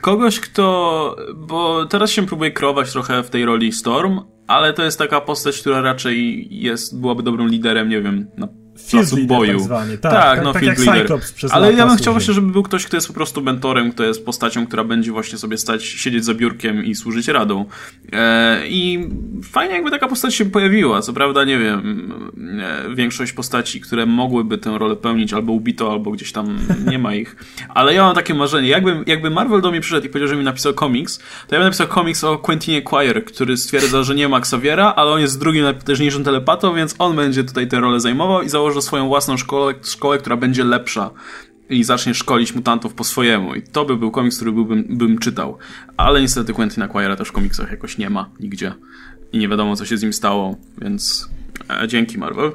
Kogoś, kto. Bo teraz się próbuje krować trochę w tej roli Storm, ale to jest taka postać, która raczej jest, byłaby dobrym liderem, nie wiem, na placu boju. Tak, zwany. tak, tak, tak no tak field leader. Ale ja bym chciał właśnie, żeby był ktoś, kto jest po prostu mentorem, kto jest postacią, która będzie właśnie sobie stać, siedzieć za biurkiem i służyć radą. E, I fajnie jakby taka postać się pojawiła. Co prawda, nie wiem, e, większość postaci, które mogłyby tę rolę pełnić, albo ubito, albo gdzieś tam nie ma ich. Ale ja mam takie marzenie. Jakby, jakby Marvel do mnie przyszedł i powiedział, że mi napisał komiks, to ja bym napisał komiks o Quentinie Quire, który stwierdza, że nie ma Xaviera, ale on jest drugim najpotężniejszym telepatą, więc on będzie tutaj tę rolę zajmował i założy swoją własną szkołę, szkołę, która będzie lepsza i zacznie szkolić mutantów po swojemu. I to by był komiks, który byłbym, bym czytał. Ale niestety Quentin Quira też w komiksach jakoś nie ma nigdzie. I nie wiadomo, co się z nim stało, więc e, dzięki Marvel.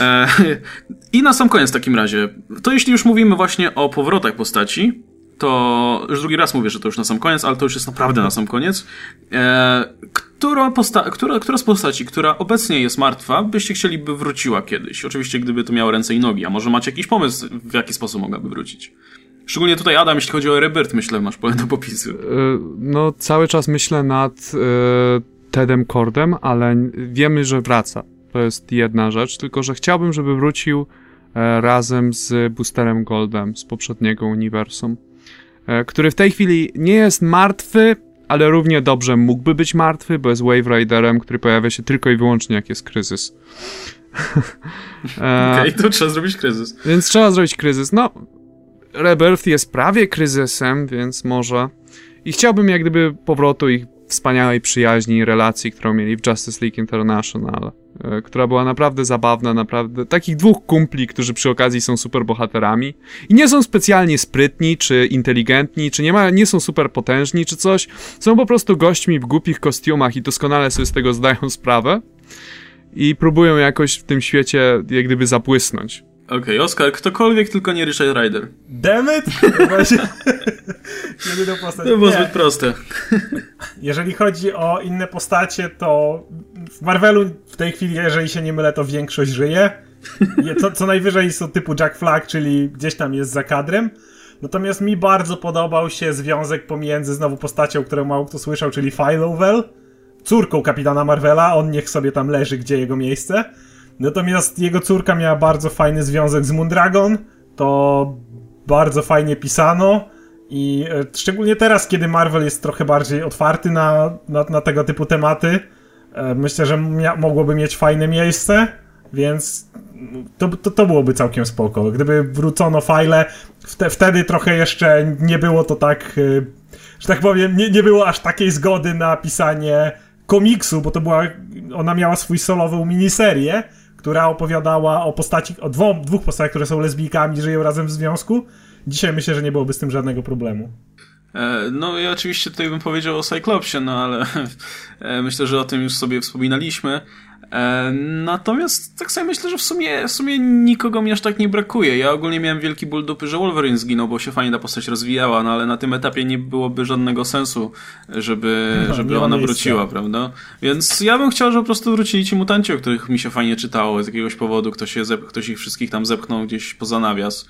E, I na sam koniec w takim razie, to jeśli już mówimy właśnie o powrotach postaci, to już drugi raz mówię, że to już na sam koniec, ale to już jest naprawdę na sam koniec. E, która, posta- która, która z postaci, która obecnie jest martwa, byście chcieli, by wróciła kiedyś? Oczywiście, gdyby to miało ręce i nogi, a może macie jakiś pomysł, w jaki sposób mogłaby wrócić? Szczególnie tutaj, Adam, jeśli chodzi o Rebirth, myślę, masz pole do popisu. E, no, cały czas myślę nad e, Tedem Cordem, ale wiemy, że wraca. To jest jedna rzecz, tylko że chciałbym, żeby wrócił e, razem z Boosterem Goldem z poprzedniego uniwersum. E, który w tej chwili nie jest martwy, ale równie dobrze mógłby być martwy, bo jest Wave Riderem, który pojawia się tylko i wyłącznie jak jest kryzys. E, Okej, okay, to trzeba zrobić kryzys. Więc trzeba zrobić kryzys. No, Rebirth jest prawie kryzysem, więc może. I chciałbym jak gdyby powrotu ich wspaniałej przyjaźni i relacji, którą mieli w Justice League International. E, która była naprawdę zabawna, naprawdę. Takich dwóch kumpli, którzy przy okazji są super bohaterami i nie są specjalnie sprytni, czy inteligentni, czy nie, ma, nie są super potężni, czy coś. Są po prostu gośćmi w głupich kostiumach i doskonale sobie z tego zdają sprawę i próbują jakoś w tym świecie jak gdyby zabłysnąć. Okej, okay, Oskar, ktokolwiek, tylko nie Richard Rider. Dammit! postać. To było zbyt proste. Jeżeli chodzi o inne postacie, to w Marvelu w tej chwili, jeżeli się nie mylę, to większość żyje. Co, co najwyżej są typu Jack Flag, czyli gdzieś tam jest za kadrem. Natomiast mi bardzo podobał się związek pomiędzy znowu postacią, którą mało kto słyszał, czyli Philowell, córką kapitana Marvela. On niech sobie tam leży, gdzie jego miejsce Natomiast jego córka miała bardzo fajny związek z Moondragon, to bardzo fajnie pisano i e, szczególnie teraz, kiedy Marvel jest trochę bardziej otwarty na, na, na tego typu tematy, e, myślę, że mia- mogłoby mieć fajne miejsce, więc to, to, to byłoby całkiem spoko. Gdyby wrócono fajle, wte, wtedy trochę jeszcze nie było to tak, e, że tak powiem, nie, nie było aż takiej zgody na pisanie komiksu, bo to była, ona miała swój solową miniserię, która opowiadała o postaci, o dwóch, dwóch postaciach, które są lesbijkami, żyją razem w związku. Dzisiaj myślę, że nie byłoby z tym żadnego problemu. E, no i oczywiście tutaj bym powiedział o Cyclopsie, no ale e, myślę, że o tym już sobie wspominaliśmy. E, natomiast tak sobie myślę, że w sumie, w sumie nikogo mi aż tak nie brakuje. Ja ogólnie miałem wielki ból dupy, że Wolverine zginął, bo się fajnie ta postać rozwijała, no ale na tym etapie nie byłoby żadnego sensu, żeby, no, żeby ona wróciła, prawda? Więc ja bym chciał, żeby po prostu wrócili ci mutanci, o których mi się fajnie czytało z jakiegoś powodu, ktoś, je ktoś ich wszystkich tam zepchnął gdzieś poza nawias,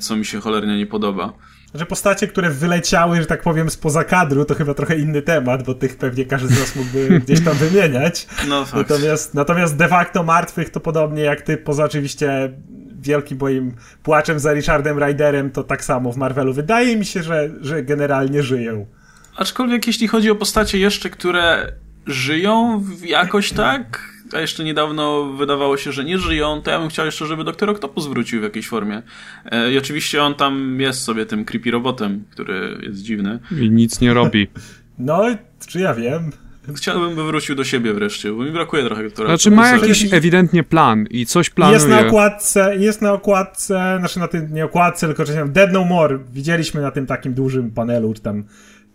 co mi się cholernie nie podoba. Że postacie, które wyleciały, że tak powiem, spoza kadru, to chyba trochę inny temat, bo tych pewnie każdy z nas mógłby gdzieś tam wymieniać. No fakt. Natomiast, natomiast de facto martwych to podobnie jak ty, poza oczywiście wielkim moim płaczem za Richardem Ryderem, to tak samo w Marvelu. Wydaje mi się, że, że generalnie żyją. Aczkolwiek jeśli chodzi o postacie jeszcze, które żyją jakoś tak, a jeszcze niedawno wydawało się, że nie żyją, to ja bym chciał jeszcze, żeby Doktor Octopus wrócił w jakiejś formie. E, I oczywiście on tam jest sobie tym creepy robotem, który jest dziwny. I nic nie robi. No, czy ja wiem. Chciałbym, by wrócił do siebie wreszcie, bo mi brakuje trochę doktora. Znaczy ma jakiś ewidentnie plan i coś planuje. Jest na okładce, jest na okładce, znaczy na tym, nie okładce, tylko że Dead No More. Widzieliśmy na tym takim dużym panelu, czy tam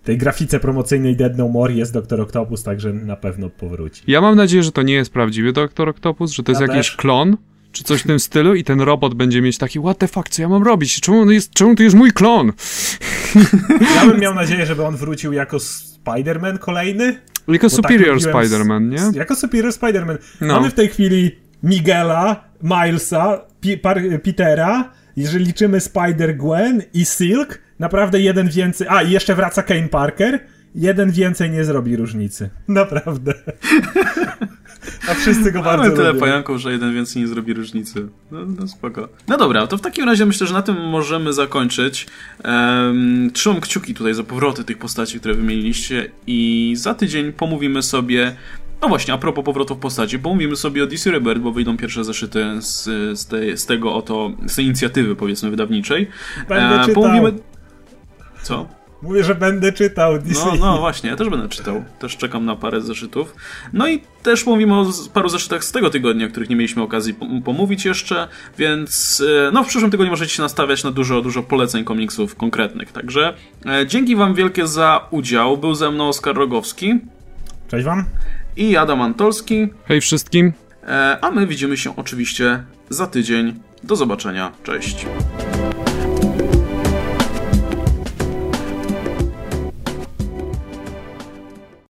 tej grafice promocyjnej Dead No More jest Doktor Octopus, także na pewno powróci. Ja mam nadzieję, że to nie jest prawdziwy Doktor Octopus, że to jest ja jakiś też. klon, czy coś w tym stylu i ten robot będzie mieć taki what the fuck, co ja mam robić? Czemu, jest, czemu to jest mój klon? Ja bym miał nadzieję, żeby on wrócił jako Spider-Man kolejny. Jako tak Superior tak Spider-Man, nie? Jako Superior Spider-Man. No. Mamy w tej chwili Miguela, Milesa, P Petera, jeżeli liczymy Spider-Gwen i Silk, naprawdę jeden więcej. A, i jeszcze wraca Kane Parker. Jeden więcej nie zrobi różnicy. Naprawdę. A wszyscy go bardzo Mamy tyle lubią. pająków, że jeden więcej nie zrobi różnicy. No, no spoko. No dobra, to w takim razie myślę, że na tym możemy zakończyć. Um, trzymam kciuki tutaj za powroty tych postaci, które wymieniliście i za tydzień pomówimy sobie no właśnie, a propos powrotów postaci, pomówimy sobie o DC Rebirth, bo wyjdą pierwsze zeszyty z, z, tej, z tego oto, z tej inicjatywy powiedzmy wydawniczej. Będę e, czytał. Pomówimy... Co? Mówię, że będę czytał DC. No, no właśnie, ja też będę czytał. Też czekam na parę zeszytów. No i też mówimy o paru zeszytach z tego tygodnia, o których nie mieliśmy okazji pomówić jeszcze, więc e, no w przyszłym tygodniu możecie się nastawiać na dużo, dużo poleceń komiksów konkretnych. Także e, dzięki wam wielkie za udział. Był ze mną Oskar Rogowski. Cześć wam. I Adam Antolski. Hej wszystkim. E, a my widzimy się oczywiście za tydzień. Do zobaczenia. Cześć.